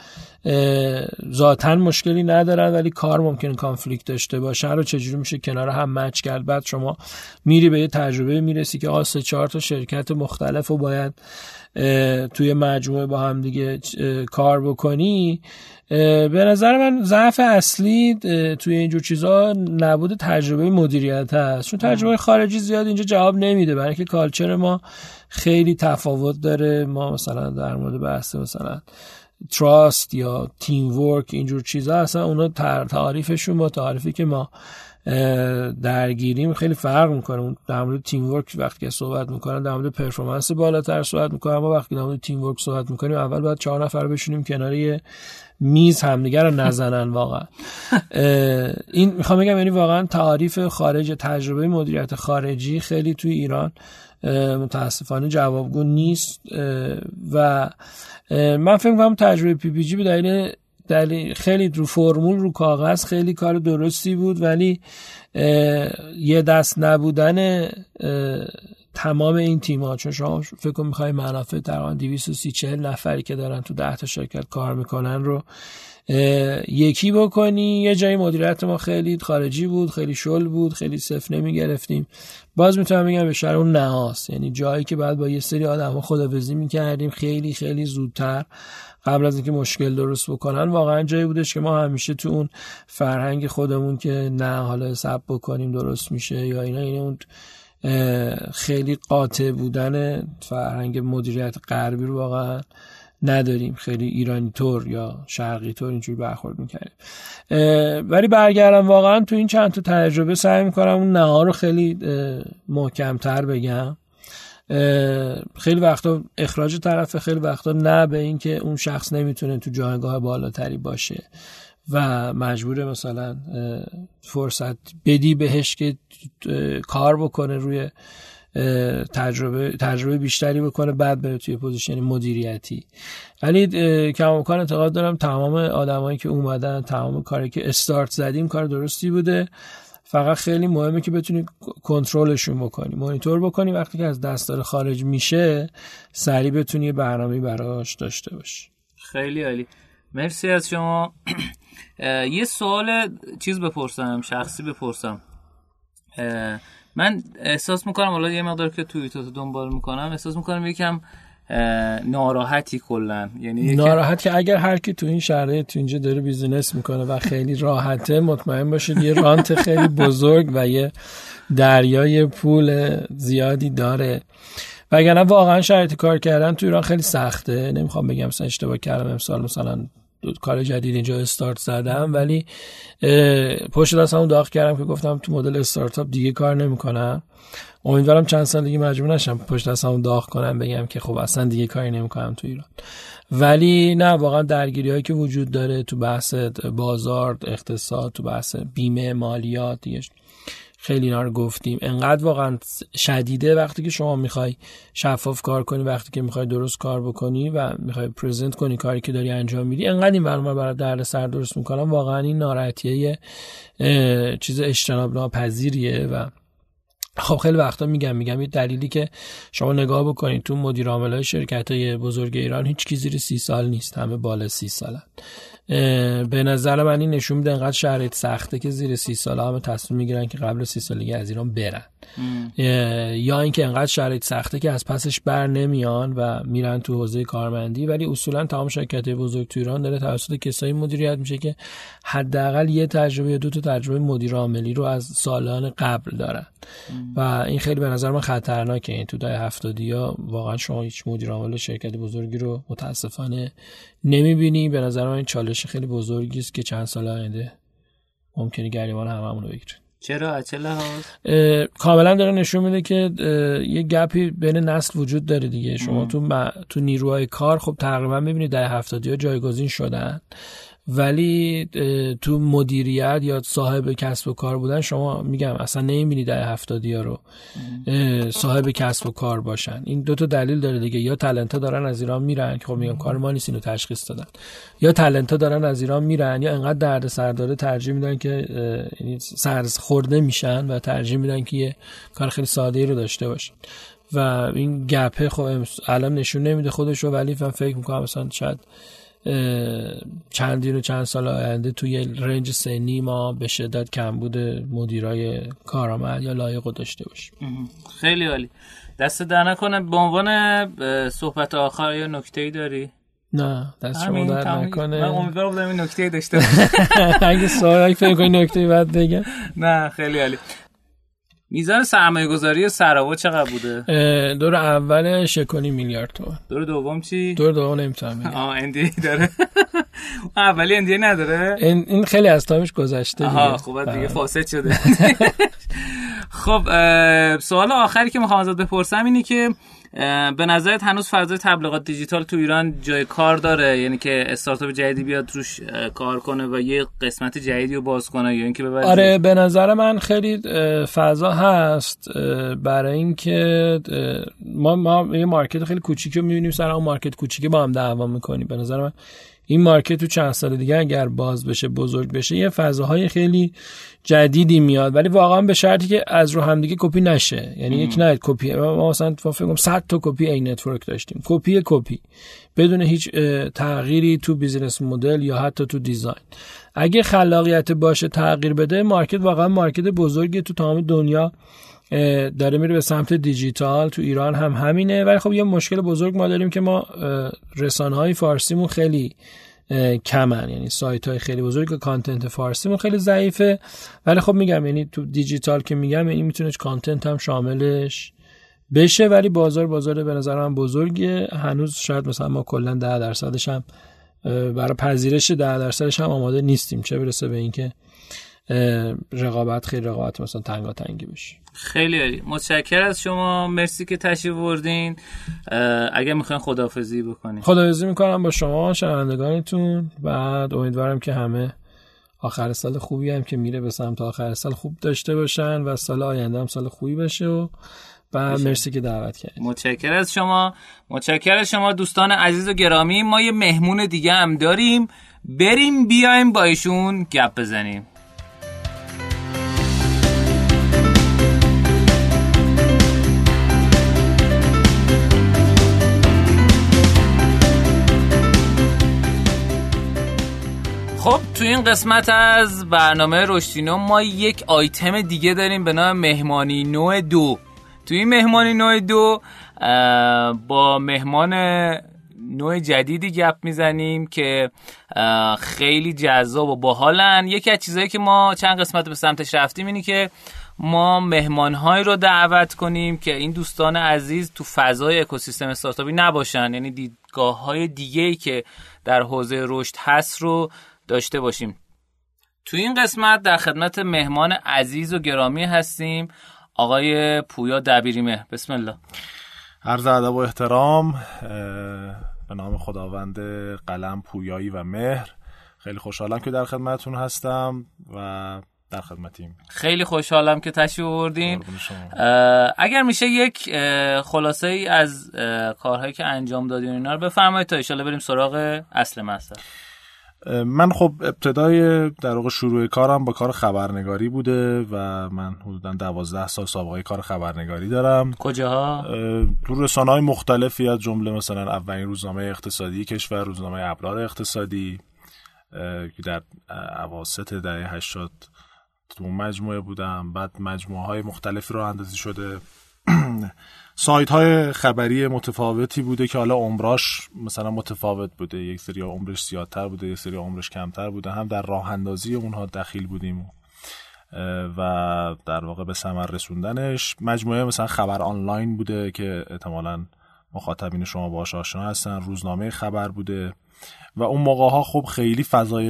Speaker 2: ذاتا مشکلی ندارن ولی کار ممکن conflict داشته باشن رو چجوری میشه کنار هم match کرد؟ بعد شما میری به یه تجربه می‌رسی که آ سه چهار تا شرکت مختلف رو باید توی مجموعه با هم دیگه کار بکنی. به نظر من ضعف اصلی توی اینجور چیزا نبود تجربه مدیریت هست. چون تجربه خارجی زیاد اینجا جواب نمیده. برای که culture ما خیلی تفاوت داره. ما مثلا در مورد بحث مثلا trust یا teamwork اینجور چیزا اصلا اونا تعریفشون با تعریفی که ما درگیریم خیلی فرق می‌کنه. در مورد teamwork وقتی که صحبت می‌کنن در مورد performance بالاتر صحبت می‌کنن. اما وقتی در مورد teamwork صحبت می‌کنیم اول باید چهار نفر بشونیم کنار یه میز همدیگه رو نزنن واقعا. این می‌خوام بگم یعنی واقعا تعریف خارج تجربه مدیریت خارجی خیلی توی ایران متاسفانه جوابگو نیست. و من فکر می‌کنم تجربه پی پی جی به دلیل دلیل خیلی رو فرمول رو کاغذ خیلی کار درستی بود ولی یه دست نبودن تمام این تیم ها چون شما فکر می‌خوای منافع آن 230 نفری که دارن تو ده تا شرکت کار می‌کنن رو یکی بکنی. یه جایی مدیریت ما خیلی خارجی بود خیلی شل بود خیلی صف نمی گرفتیم باز می‌تونم بگم به شهر اون نهاست. یعنی جایی که بعد با یه سری آدم خدافزی می‌کردیم خیلی خیلی زودتر قبل از اینکه مشکل درست بکنن واقعا جایی بودش که ما همیشه تو اون فرهنگ خودمون که نه حالا سب بکنیم درست میشه یا اینا این اون خیلی قاطع بودن فرهنگ مدیریت غربی رو واقعا نداریم. خیلی ایرانی طور یا شرقی طور اینجوری برخورد می‌کردیم. ولی برگردم واقعا تو این چند تا تجربه سعی می‌کنم اون نه رو خیلی محکمتر بگم. خیلی وقتا اخراج طرف خیلی وقتا نه به اینکه اون شخص نمی‌تونه تو جایگاه بالاتری باشه و مجبوره مثلا فرصت بدی بهش که کار بکنه روی تجربه تجربه بیشتری بکنه بعد بره توی پوزیشن مدیریتی. ولی کماکان اعتقاد دارم تمام آدمایی که اومدن تمام کاری که استارت زدیم کار درستی بوده. فقط خیلی مهمه که بتونی کنترلشون بکنی مانیتور بکنی. وقتی که از دستار خارج میشه سریع بتونی برنامه براش داشته باشی.
Speaker 1: خیلی عالی. مرسی از شما. یه سوال چیز بپرسم شخصی بپرسم. من احساس می‌کنم حالا یه مقدار که توییتاتو دنبال می‌کنم احساس می‌کنم یکم ناراحتی کلا.
Speaker 2: یعنی ناراحت که اگر هر کی تو این شهره تو اینجا داره بیزینس می‌کنه و خیلی راحته مطمئن باشید یه رانت خیلی بزرگ و یه دریای پول زیادی داره. وگرنه واقعا شرایط کار کردن تو ایران خیلی سخته. نمی‌خوام بگم مثلا اشتباه کردم امسال مثلا کار جدید اینجا استارت زدم ولی پشت دستمو داغ کردم که گفتم تو مدل استارتاپ دیگه کار نمی‌کنم. امیدوارم چند سال دیگه مجبور نشم پشت دستمو داغ کنم بگم که خب اصلا دیگه کاری نمی‌کنم تو ایران. ولی نه واقعا درگیری هایی که وجود داره تو بحث بازار اقتصاد تو بحث بیمه مالیات دیگه خیلی اینا رو گفتیم. انقدر واقعا شدیده وقتی که شما می‌خوای شفاف کار کنی وقتی که می‌خوای درست کار بکنی و می‌خوای پرزنت کنی کاری که داری انجام میدی انقدر این برنامه برای درد سر درست می‌کنم. واقعا این ناراحتیه چیز اجتناب ناپذیریه و خب خیلی وقتا میگم میگم یه دلیلی که شما نگاه بکنید تو مدیر عامل شرکت های بزرگ ایران هیچ کی زیر سی سال نیست همه بالا سی سالن. به نظر من این نشون میده انقدر شرایط سخته که زیر سی ساله همه تصمیم می‌گیرن که قبل سی سالگی از ایران برن. یا اینکه انقدر شرایط سخته که از پسش بر نمیان و میرن تو حوزه کارمندی ولی اصولا تمام شرکت بزرگ تو ایران داره توسط کسایی مدیریت میشه که حداقل یه تجربه یا دو تا تجربه مدیر عاملی رو از سالان قبل دارن. و این خیلی به نظر من خطرناکه این تو دهه 70 یا واقعا شما هیچ مدیر عامل شرکت بزرگی رو متاسفانه نمی‌بینی. به نظر من این چالش خیلی بزرگی است که چند سال آینده ممکنه گریبان هممون رو بگیره
Speaker 1: چرا چه لحاظ
Speaker 2: کاملا داره نشون میده که یه گپی بین نسل وجود داره دیگه. شما تو تو نیروهای کار خب تقریبا می‌بینید در هفتادی ها جایگزین شدن. ولی تو مدیریت یا صاحب کسب و کار بودن شما میگم اصلا نمی‌بینی در هفتادی ها رو صاحب کسب و کار باشن. این دو تا دلیل داره دیگه. یا تلنتا دارن از ایران میرن که خب میگم کار ما نیست اینو تشخیص دادن. یا تلنتا دارن از ایران میرن یا انقدر درد سر داره ترجیح میدن که یعنی سر خورده میشن و ترجیح میدن که یه کار خیلی ساده ای رو داشته باشن. و این گپه خب الان نشون نمیده خودش رو ولی من فکر می‌کنم مثلا شاید چندین و چند سال آینده توی رنج سنی ما به شدت کمبود مدیرای کارآمد یا لایق داشته باشیم.
Speaker 1: خیلی عالی. دست در نکنه. به عنوان صحبت آخر یا نکته ای داری؟
Speaker 2: نه دست شما در نکنه.
Speaker 1: من امیدوار بودم این نکته داشته
Speaker 2: اگه سوال فکر کنی نکته بعد بگم.
Speaker 1: نه خیلی عالی. میزان سرمایه گذاری سراوا چقدر بوده؟
Speaker 2: دور اول شکونی میلیارد تومن
Speaker 1: دور دوم چی؟
Speaker 2: دور دوم نمی‌تونم
Speaker 1: آه اندی داره اولی اندی نداره؟
Speaker 2: این خیلی از تایمش گذشته
Speaker 1: آها خوب دیگه بله. فاسد شده خب سوال آخری که می‌خوام ازت بپرسم اینه که به نظرت هنوز فضای تبلیغات دیجیتال تو ایران جای کار داره؟ یعنی که استارتاپ جدیدی بیاد روش کار کنه و یه قسمت جدیدی رو باز کنه یا اینکه ببره
Speaker 2: آره به نظر من خیلی فضا هست برای اینکه ما ما یه market خیلی کوچیکی رو می‌بینیم سر اون market کوچیکی با هم دعوا می‌کنیم. به نظر من این market تو چند سال دیگه اگر باز بشه بزرگ بشه یه فضاهای خیلی جدیدی میاد. ولی واقعا به شرطی که از رو همدیگه کپی نشه. یعنی یک نه کپی. ما مثلا فکر کنم 100 تا کپی Anetwork داشتیم. کپی کپی. بدون هیچ تغییری تو business model یا حتی تو design. اگه خلاقیت باشه تغییر بده market واقعا market بزرگی تو تمام دنیا. داره میره به سمت دیجیتال تو ایران هم همینه. ولی خب یه مشکل بزرگ ما داریم که ما رسانه های فارسیمون خیلی کمن. یعنی سایت های خیلی بزرگ کانتنت فارسیمون خیلی ضعیفه. ولی خب میگم یعنی تو دیجیتال که میگم یعنی می‌تونه کانتنت هم شاملش بشه. ولی بازار بازار به نظر من بزرگه هنوز شاید مثلا ما کلا 10 درصدش هم برای پذیرش 10 درصدش هم آماده نیستیم. چه برسه به اینکه رقابت خیلی رقابت مثلا تنگا تنگی بشه.
Speaker 1: خیلی عالی. متشکر از شما. مرسی که تشریف بردین. اگر می‌خواین خدافزی بکنین.
Speaker 2: خدافزی می‌کنم با شما شنوندگانتون. بعد امیدوارم که همه آخر سال خوبی هم که میره به سمت آخر سال خوب داشته باشن و سال آینده هم سال خوبی بشه و و مرسی که دعوت کردید
Speaker 1: متشکر از شما. متشکر از شما دوستان عزیز و گرامی. ما یه مهمون دیگه هم داریم. بریم بیایم با ایشون گپ بزنیم. خب تو این قسمت از برنامه رشتینو ما یک آیتم دیگه داریم به نام مهمانی نوع دو. تو این مهمانی نوع دو با مهمان نوع جدیدی گپ می‌زنیم که خیلی جذاب و باحالن. یکی از چیزهایی که ما چند قسمت به سمتش رفتیم اینی که ما مهمانهایی رو دعوت کنیم که این دوستان عزیز تو فضای اکوسیستم استارتاپی نباشن. یعنی دیدگاه های دیگه که در حوزه رشد هست رو داشته باشیم. تو این قسمت در خدمت مهمان عزیز و گرامی هستیم آقای پویا دبیریمه. بسم الله.
Speaker 3: عرض ادب و احترام به نام خداوند قلم پویایی و مهر. خیلی خوشحالم که در خدمتتون هستم و در خدمتیم.
Speaker 1: خیلی خوشحالم که تشریف آوردین. اگر میشه یک خلاصه ای از کارهایی که انجام دادین اینا رو بفرمایید تا ان بریم سراغ اصل مسئله
Speaker 3: من خب ابتدای در واقع شروع کارم با کار خبرنگاری بوده و من حدودا دوازده سال سابقه کار خبرنگاری دارم.
Speaker 1: کجاها؟
Speaker 3: تو رسانه های مختلفی از جمله مثلا اولین روزنامه اقتصادی کشور روزنامه ابرار اقتصادی که در اواسط دهه 80 تو مجموعه بودم. بعد مجموعه های مختلفی رو اندازی شده. سایت های خبری متفاوتی بوده که حالا عمراش مثلا متفاوت بوده. یک سری عمرش زیادتر بوده یک سری عمرش کمتر بوده. هم در راه اندازی اونها دخیل بودیم. و در واقع به ثمر رسوندنش. مجموعه مثلا خبر آنلاین بوده که احتمالا مخاطبین شما باش آشنا هستن روزنامه خبر بوده و اون موقع ها خب خیلی فضای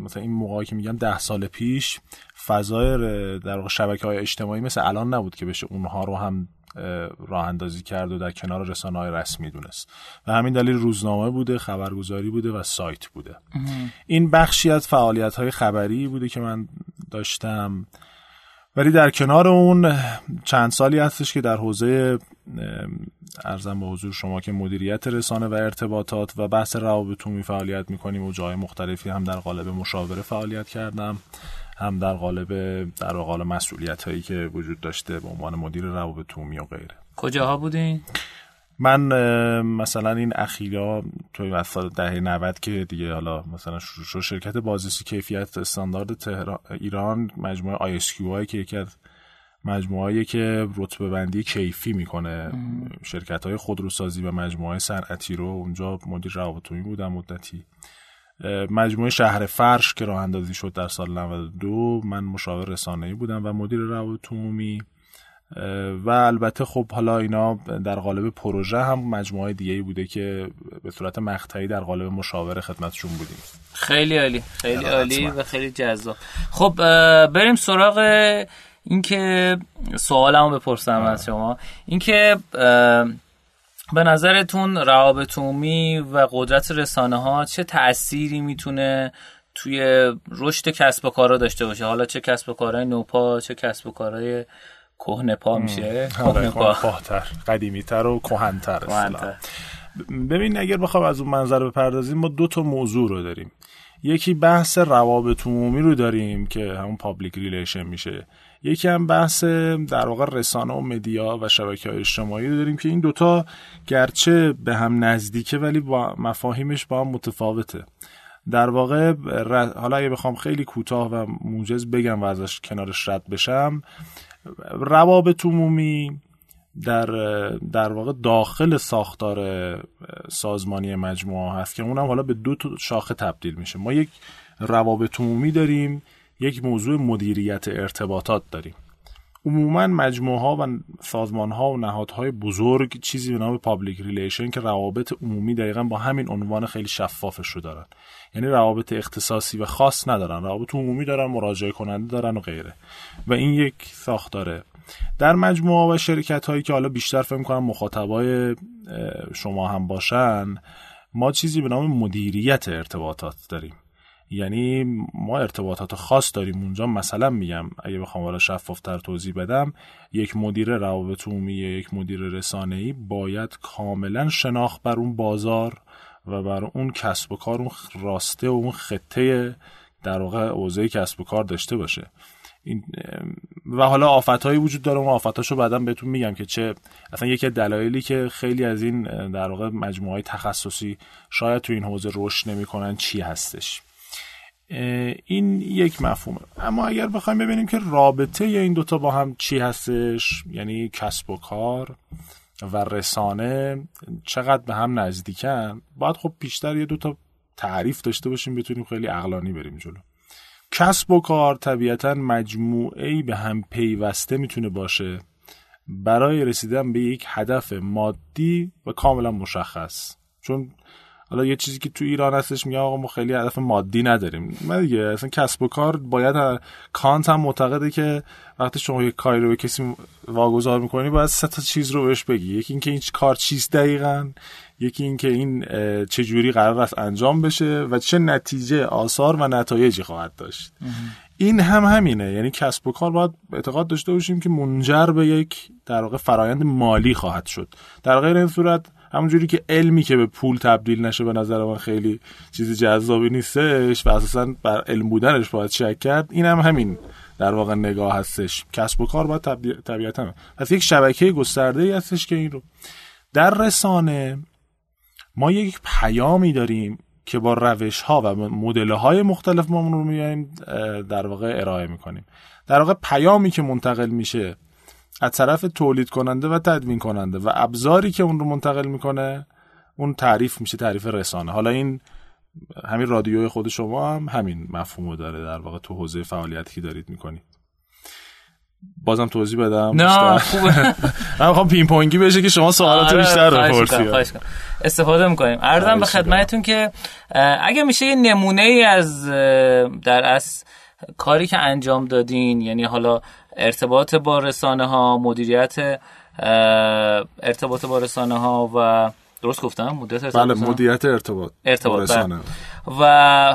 Speaker 3: مثلا این موقعی که میگم ده سال پیش فضای در واقع شبکه های اجتماعی مثل الان نبود که بشه اونها رو هم راه اندازی کرد و در کنار رسانه های رسمی دونست. و همین دلیل روزنامه بوده خبرگزاری بوده و سایت بوده. این بخشی از فعالیت های خبری بوده که من داشتم. ولی در کنار اون چند سالی هستش که در حوزه ارزم به حضور شما که مدیریت رسانه و ارتباطات و بحث روابط عمومی فعالیت می‌کنیم و جای مختلفی هم در قالب مشاوره فعالیت کردم هم در قالب در قالب مسئولیت هایی که وجود داشته به عنوان مدیر روابط عمومی و غیره.
Speaker 1: کجاها بودین؟
Speaker 3: من مثلا این اخیرا توی سال دهه 90 که دیگه حالا مثلا شروع شرکت بازرسی کیفیت استاندارد تهران ایران مجموعه اس که یکی از مجموعه که رتبه بندی کیفی می‌کنه. شرکت های خودروسازی و مجموعه صنعتی رو اونجا مدیر روابط بودم مدتی. مجموعه شهر فرش که راه اندازی شد در سال 92 من مشاور رسانه‌ای بودم و مدیر روابط عمومی. و البته خب حالا اینا در قالب پروژه هم مجموعه دیگه ای بوده که به صورت مقطعی در قالب مشاور خدمتشون بودیم.
Speaker 1: خیلی عالی خیلی عالی و خیلی جذاب. خب بریم سراغ اینکه سوالمو بپرسم از شما. اینکه به نظرتون روابط عمومی و قدرت رسانه ها چه تأثیری می‌تونه توی رشد کسب و کارا داشته باشه؟ حالا چه کسب و کارهای نوپا چه کسب و کارهای کهنه پا میشه؟
Speaker 3: آره، کهنه قدیمی تر و کهنتر ببین اگر بخوام از اون منظر بپردازیم ما دو تا موضوع رو داریم. یکی بحث روابط عمومی رو داریم که همون public relation میشه. یکی هم بحث در واقع رسانه و media و شبکه های اجتماعی رو داریم که این دوتا گرچه به هم نزدیکه ولی با مفاهیمش با هم متفاوته. در واقع حالا اگه بخوام خیلی کوتاه و موجز بگم و ازش کنارش رد بشم روابط عمومی در در واقع داخل ساختار سازمانی مجموعه هست که اونم حالا به دو شاخه تبدیل میشه. ما یک روابط عمومی داریم یک موضوع مدیریت ارتباطات داریم. عموما مجموعه ها و سازمان ها و نهادهای بزرگ چیزی به نام public relation که روابط عمومی دقیقا با همین عنوان خیلی شفافش رو دارن. یعنی روابط اختصاصی و خاص ندارن. روابط عمومی دارن مراجعه کننده دارن و غیره. و این یک ساختاره. در مجموعه و شرکت هایی که حالا بیشتر فکر کنم مخاطبای شما هم باشن ما چیزی به نام مدیریت ارتباطات داریم. یعنی ما ارتباطات خاص داریم اونجا. مثلا میگم اگه بخوام حالا شفافتر توضیح بدم یک مدیر روابط عمومی یک مدیر رسانه‌ای باید کاملا شناخت بر اون بازار و بر اون کسب و کار اون راسته و اون خطه در واقع اوضاع کسب و کار داشته باشه. این و حالا آفتهایی وجود داره اون آفتاشو بعدا بهتون میگم که چه اصلا یکی دلایلی که خیلی از این در واقع مجموعه تخصصی شاید تو این حوزه رشد نمی‌کنن چی هستش. این یک مفهومه. اما اگر بخوایم ببینیم که رابطه این دوتا با هم چی هستش یعنی کسب و کار و رسانه چقدر به هم نزدیکن باید خب بیشتر یه دوتا تعریف داشته باشیم بتونیم خیلی اقلانی بریم جلو. کسب و کار طبیعتا مجموعه به هم پیوسته می‌تونه باشه برای رسیدن به یک هدف مادی و کاملا مشخص. چون حالا یه چیزی که تو ایران هستش میگه آقا ما خیلی هدف مادی نداریم. من دیگه اصلا کسب و کار باید کانت هم معتقده که وقتی شما یک کاری رو به کسی واگذار می‌کنی باید سه تا چیز رو بهش بگی. یکی اینکه این کار چیز دقیقا یکی اینکه این چه جوری قرار است انجام بشه و چه نتیجه آثار و نتایجی خواهد داشت. این هم همینه. یعنی کسب و کار باید اعتقاد داشته باشیم که منجر به یک در واقع فرایند مالی خواهد شد. در غیر این صورت همونجوری که علمی که به پول تبدیل نشه به نظر من خیلی چیزی جذابی نیستش و اساسا بر علم بودنش باید شک کرد این هم همین در واقع نگاه هستش. کسب و کار باید طبیعتا. پس یک شبکه گسترده ای هستش که این رو در رسانه ما یک پیامی داریم که با روش ها و مدل های مختلف ما رو میایم در واقع ارائه می‌کنیم. در واقع پیامی که منتقل میشه از طرف تولید کننده و تدوین کننده و ابزاری که اون رو منتقل می‌کنه اون تعریف میشه تعریف رسانه. حالا این همین رادیوی خود شما هم همین مفهوم داره در واقع تو حوزه فعالیتی که دارید می‌کنید. بازم توضیح بدم.
Speaker 1: نه خوبه.
Speaker 3: من می‌خوام پین پونگی بشه که شما سوالات آره، بیشتر بپرسید
Speaker 1: استفاده می‌کنیم. ارزم به خدمتتون که اگه میشه یه نمونه ای از در از کاری که انجام دادین یعنی حالا ارتباط با رسانه ها مدیریت ارتباط با رسانه ها و درست گفتم؟ مدیریت ارتباط
Speaker 3: بله مدیریت ارتباط
Speaker 1: ارتباط بله. و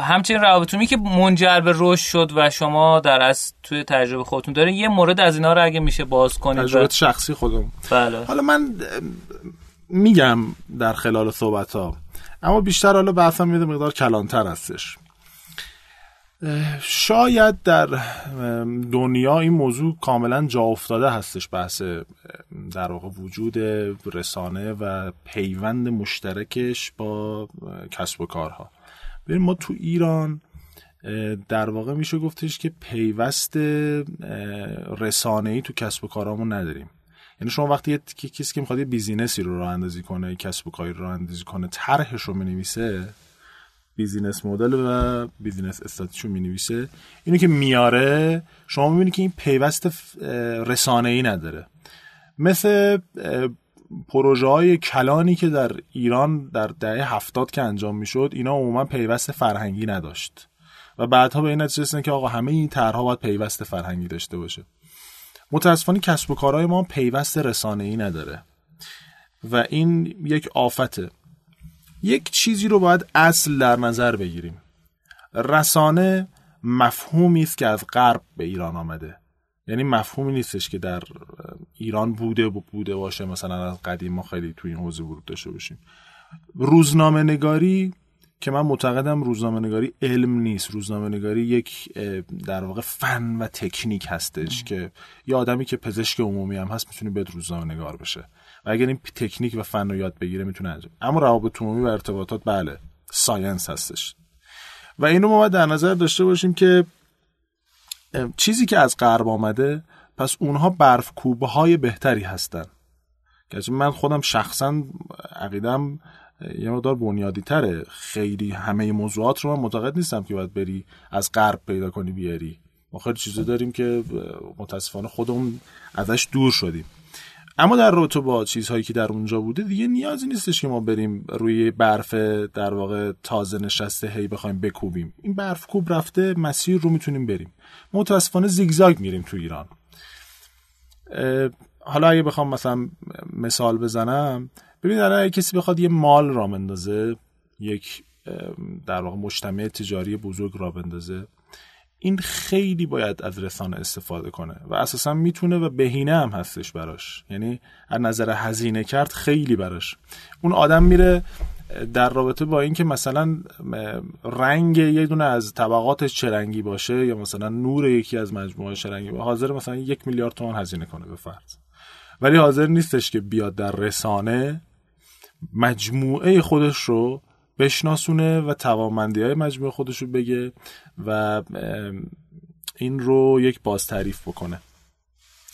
Speaker 1: همچنین روابطومی که منجر به رشد شد و شما در از توی تجربه خودتون دارین یه مورد از اینا رو اگه میشه باز کنید
Speaker 3: تجربه شخصی خودم.
Speaker 1: بله.
Speaker 3: حالا من میگم در خلال صحبت ها اما بیشتر حالا بحثم میده مقدار کلانتر هستش. شاید در دنیا این موضوع کاملا جا افتاده هستش بحث در واقع وجود رسانه و پیوند مشترکش با کسب و کارها. ببین ما تو ایران در واقع میشه گفتش که پیوست رسانه ای تو کسب و کارامون نداریم. یعنی شما وقتی کسی که می‌خواد یه business ی رو راه اندازی کنه کسب و کاری رو راه اندازی کنه طرحش رو می‌نویسه business model و business strategy شو می نویسه اینو که میاره شما می‌بینید که این پیوست رسانه ای نداره. مثل پروژه های کلانی که در ایران در دهه هفتاد که انجام می‌شد اینا عموما پیوست فرهنگی نداشت. و بعدها به این نتیجه که آقا همه این طرحها باید پیوست فرهنگی داشته باشه. متاسفانه کسب و کارهای ما پیوست رسانه ای نداره. و این یک آفته. یک چیزی رو باید اصل در نظر بگیریم. رسانه مفهومی است که از غرب به ایران آمده. یعنی مفهومی نیستش که در ایران بوده بوده باشه. مثلا از قدیم ما خیلی توی این حوزه ورود داشته باشیم. روزنامه نگاری که من معتقدم روزنامه نگاری علم نیست. روزنامه نگاری یک در واقع فن و تکنیک هستش که یه آدمی که پزشک عمومی هم هست می‌تونه به روزنامه نگار بشه. و اگر این تکنیک و فن رو یاد بگیره می‌تونه انجام اما روابط عمومی و ارتباطات بله ساینس هستش. و اینو ما باید در نظر داشته باشیم که چیزی که از غرب آمده پس اونها برف های بهتری هستن. که من خودم شخصا عقیدم یه مقدار بنیادی تره خیلی همه موضوعات رو من معتقد نیستم که باید بری از غرب پیدا کنی بیاری. ما خیلی چیزا داریم که متاسفانه خودمون ازش دور شدیم. اما در رابطه با چیزهایی که در اونجا بوده دیگه نیازی نیستش که ما بریم روی برف در واقع تازه نشسته هی بخوایم بکوبیم. این برف کوب رفته مسیر رو می‌تونیم بریم. متاسفانه زیگزاگ میریم تو ایران. حالا اگه بخوام مثلا مثال بزنم ببین اگه کسی بخواد یه مال را بندازه یک در واقع مجتمع تجاری بزرگ را بندازه این خیلی باید از رسانه استفاده کنه و اساسا می‌تونه و بهینه هم هستش براش. یعنی از نظر هزینه کرد خیلی براش. اون آدم میره در رابطه با اینکه مثلا رنگ یه دونه از طبقاتش چه باشه یا مثلا نور یکی از مجموعه چه رنگی باشه حاضر مثلا یک میلیارد تومان هزینه کنه به فرض. ولی حاضر نیستش که بیاد در رسانه مجموعه خودش رو بشناسونه و توانمندی های مجموعه خودش رو بگه و این رو یک باز تعریف بکنه.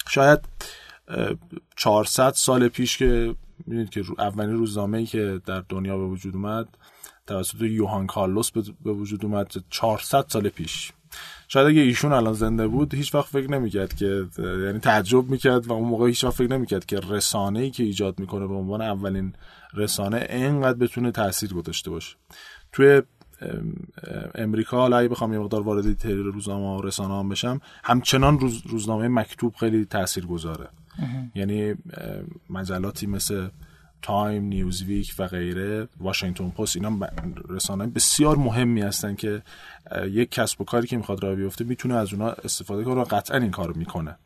Speaker 3: شاید 400 سال پیش که می‌دونید که اولین روزنامه ای که در دنیا به وجود اومد توسط یوهان کارلوس به وجود اومد 400 سال پیش. شاید اگه ایشون الان زنده بود هیچ وقت فکر نمی‌کرد که یعنی تعجب می‌کرد و اون موقع هیچ وقت فکر نمی‌کرد که رسانه ای که ایجاد می‌کنه به عنوان اولین رسانه اینقدر بتونه تاثیر گذاشته باشه. توی امریکا حالا اگه بخوام یه مقدار وارد detail روزنامه و رسانه هم بشم همچنان روز روزنامه مکتوب خیلی تاثیر گذاره. یعنی مجلاتی مثل تایم نیوزویک و غیره واشنگتن پست اینا رسانه بسیار مهمی هستن که یک کسب و کاری که می‌خواد راه بیفته می‌تونه از اونا استفاده کنه و قطعا این کارو می‌کنه.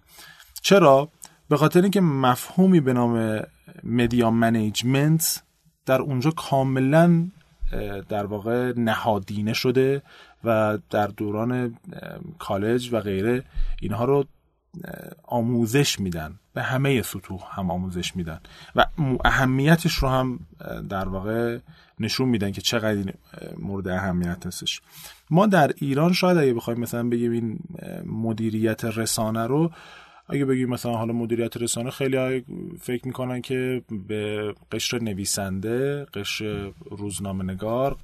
Speaker 3: چرا؟ به خاطر اینکه مفهومی به نام مدیا منیجمنت در اونجا کاملا در واقع نهادینه شده و در دوران کالج و غیره اینها رو آموزش میدن. به همه سطوح هم آموزش میدن. و اهمیتش رو هم در واقع نشون میدن که چقدر مورد اهمیت هستش. ما در ایران شاید اگه بخوایم مثلا بگیم این مدیریت رسانه رو اگه بگیم مثلا حالا مدیریت رسانه خیلی فکر می‌کنن که به قشر نویسنده قشر روزنامه نگار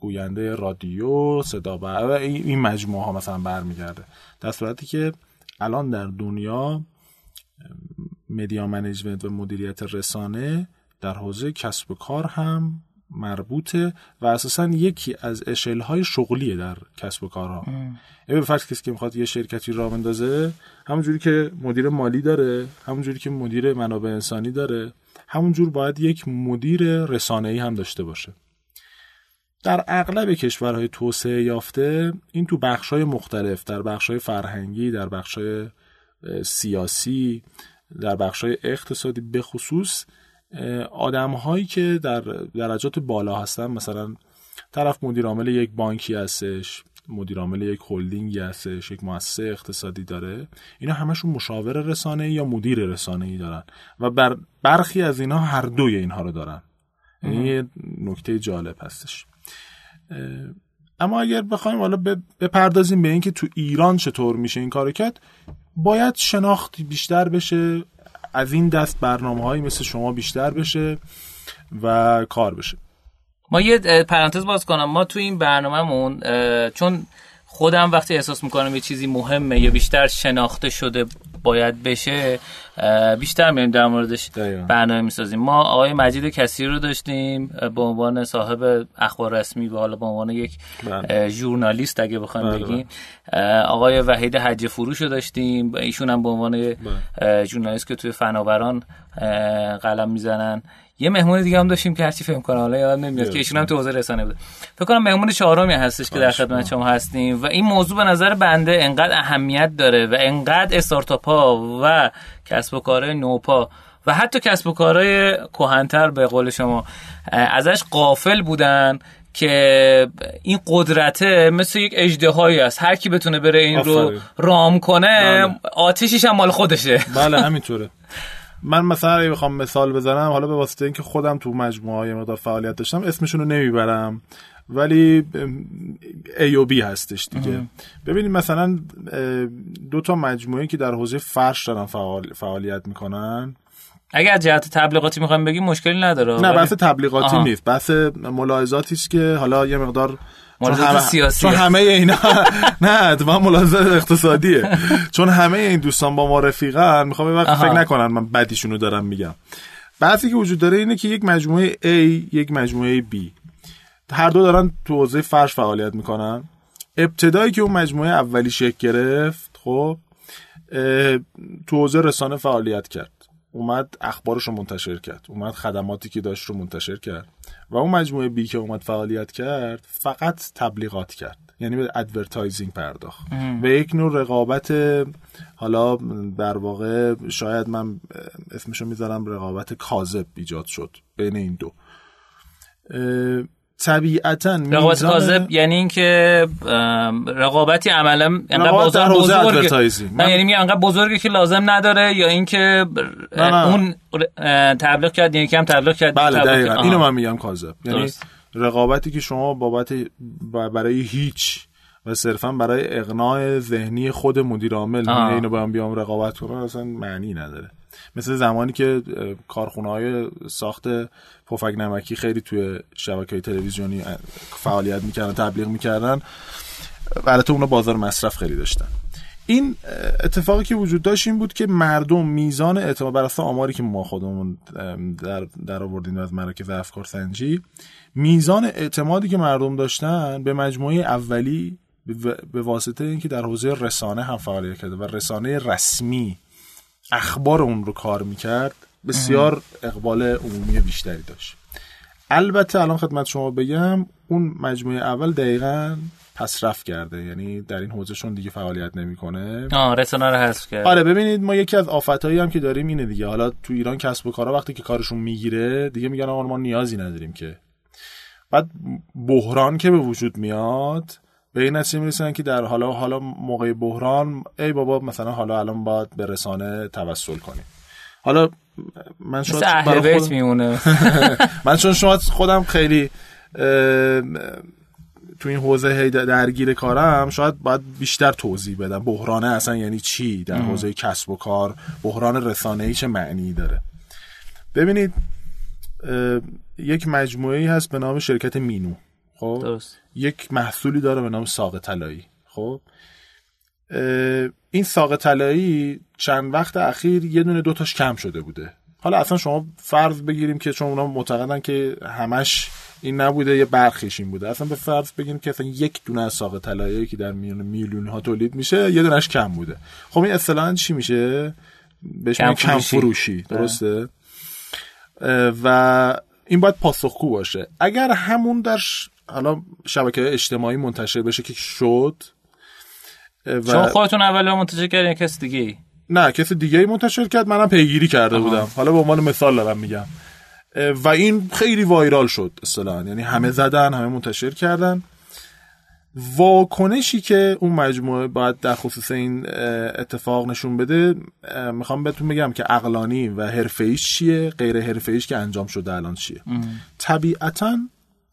Speaker 3: گوینده رادیو صدا و این مجموعه ها مثلا برمیگرده. در صورتی که الان در دنیا media management و مدیریت رسانه در حوزه کسب و کار هم مربوطه و اساسا یکی از اشل های شغلیه در کسب و کارها. به فرض کسی که می‌خواد یه شرکتی را بندازه همونجوری که مدیر مالی داره همونجوری که مدیر منابع انسانی داره همونجور باید یک مدیر رسانه ای هم داشته باشه. در اغلب کشورهای توسعه یافته این تو بخشهای مختلف در بخشهای فرهنگی در بخشهای سیاسی در بخشهای اقتصادی به خصوص آدم هایی که در درجات بالا هستن مثلا طرف مدیر عامل یک بانکی هستش مدیر عامل یک هلدینگی هستش یک مؤسسه اقتصادی داره اینا همشون مشاور رسانه یا مدیر رسانه ای دارن و بر برخی از اینا هر دوی اینها رو دارن. این یعنی یه نکته جالب هستش. اما اگر بخوایم حالا بپردازیم به اینکه تو ایران چطور میشه این کارو کرد باید شناختی بیشتر بشه از این دست برنامه هایی مثل شما بیشتر بشه و کار بشه.
Speaker 1: ما یه پرانتز باز کنم. ما تو این برنامهمون چون خودم وقتی احساس می‌کنم یه چیزی مهمه یا بیشتر شناخته شده باید بشه بیشتر میریم در موردش برنامه می‌سازیم. ما آقای مجید کسی رو داشتیم به عنوان صاحب اخبار رسمی و حالا به عنوان یک بله. ژورنالیست اگه بخوایم بله، بگیم. بله. آقای وحید حج فروش رو داشتیم. ایشون هم به عنوان ژورنالیست که توی فناوران قلم می‌زنن. یه مهمون دیگه هم داشتیم که هرچی فهم کنه حالا یادم نمیاد که ایشون هم تو حوزه رسانه بود. فکر کنم مهمون چهارمی هستش که در خدمت شما هستیم و این موضوع به نظر بنده انقدر اهمیت داره و انقدر استارتاپ ها و کسب و کارهای نوپا و حتی کسب و کارهای کهنتر به قول شما ازش قافل بودن که این قدرته مثل یک اجدهایی است. هر کی بتونه بره این رو رام کنه بله. آتیشش هم مال خودشه.
Speaker 3: بله همینطوره. من مثلا اگه بخوام مثال بزنم حالا به واسطه اینکه خودم تو مجموعه های مقدار فعالیت داشتم اسمشون رو نمی‌برم. ولی ای و بی هستش دیگه. ببینید مثلا دو تا مجموعه که در حوزه فرش دارن فعالیت می‌کنن.
Speaker 1: اگر جهت تبلیغاتی می‌خوایم بگیم مشکلی نداره.
Speaker 3: نه بحث تبلیغاتی نیست. بحث ملاحظاتی است که حالا یه مقدار
Speaker 1: همه سیاسی
Speaker 3: چون همه اینا نه اتفاقا ملاحظات اقتصادیه. چون همه این دوستان با ما رفیقن می‌خوام وقت فکر نکنن من بدیشونو دارم میگم. بعضی که وجود داره اینه که یک مجموعه A یک مجموعه B. هر دو دارن تو حوزه فرش فعالیت می‌کنن. ابتدایی که اون مجموعه اولی شکل گرفت خب تو حوزه رسانه فعالیت کرد. اومد اخبارش رو منتشر کرد. اومد خدماتی که داشت رو منتشر کرد. و اون مجموعه B که اومد فعالیت کرد فقط تبلیغات کرد. یعنی به advertising پرداخت. و یک نوع رقابت حالا در واقع شاید من اسمشو می‌ذارم رقابت کاذب ایجاد شد بین این دو. طبیعتا
Speaker 1: رقابت کاذب یعنی اینکه رقابتی عملا
Speaker 3: انقدر بزرگ
Speaker 1: نه یعنی انقدر بزرگی که لازم نداره یا اینکه اون تبلیغ کرد یعنی کم تبلیغ کرد
Speaker 3: بله دقیقاً. اینو من میگم کاذب. یعنی رقابتی که شما بابت برای هیچ و صرفا برای اقناع ذهنی خود مدیر عامل اینو با هم بیام رقابت کنم اصلا معنی نداره. مثل زمانی که کارخونه های ساخت پفک نمکی خیلی توی شبکه تلویزیونی فعالیت می‌کردن تبلیغ می‌کردن. البته اونا بازار مصرف خیلی داشتن. این اتفاقی که وجود داشت این بود که مردم میزان اعتماد بر اساس آماری که ما خودمون در در آوردیم از مراکز افکار سنجی میزان اعتمادی که مردم داشتن به مجموعه اولی به واسطه اینکه در حوزه رسانه هم فعالیت کرده و رسانه رسمی اخبار اون رو کار می‌کرد بسیار اقبال عمومی بیشتری داشت. البته الان خدمت شما بگم اون مجموعه اول دقیقا پس رفت کرده یعنی در این حوزهشون دیگه فعالیت نمی‌کنه.
Speaker 1: آه رسانه رو حذف کرد.
Speaker 3: آره ببینید ما یکی از آفتایی هم که داریم اینه دیگه. حالا تو ایران کسب و کارا وقتی که کارشون می‌گیره دیگه میگن آقا ما نیازی نداریم که. بعد بحران که به وجود میاد به این نتیجه می‌رسن که در حالا حالا موقع بحران ای بابا مثلا حالا الان باید به رسانه توسل کنیم. حالا من شاید
Speaker 1: برای خود... میمونه.
Speaker 3: من چون شما خودم خیلی تو این حوزه درگیر کارم شاید باید بیشتر توضیح بدم. بحرانه اصلا یعنی چی؟ در حوزه کسب و کار بحران رسانه ای چه معنی داره؟ ببینید یک مجموعه ای هست به نام شرکت مینو. خب؟ درست. یک محصولی داره به نام ساق طلایی. خب؟ این ساق طلایی چند وقت اخیر یه دونه دوتاش کم شده بوده. حالا اصلا شما فرض بگیریم که چون اونا معتقدن که همش این نبوده یه برخیش این بوده. اصلا به فرض بگیم که اصلا یک دونه از ساق طلایی که در میون میلیون ها تولید میشه یه دونش کم بوده. خب این اصطلاحا چی میشه؟ بهش کم, کم فروشی. درسته؟ و این باید پاسخگو باشه. اگر همون در حالا شبکه اجتماعی منتشر بشه که شد
Speaker 1: و... شما خودتون اول منتشر کردین کس دیگه
Speaker 3: نه کسی دیگه ای منتشر کرد منم پیگیری کرده بودم. حالا به عنوان مثال دارم میگم. و این خیلی وایرال شد اصطلاحا. یعنی همه زدن همه منتشر کردن. واکنشی که اون مجموعه باید در خصوص این اتفاق نشون بده می‌خوام بهتون بگم که اقلانی و حرفه‌ایش چیه غیر حرفه‌ایش که انجام شده الان چیه. طبیعتا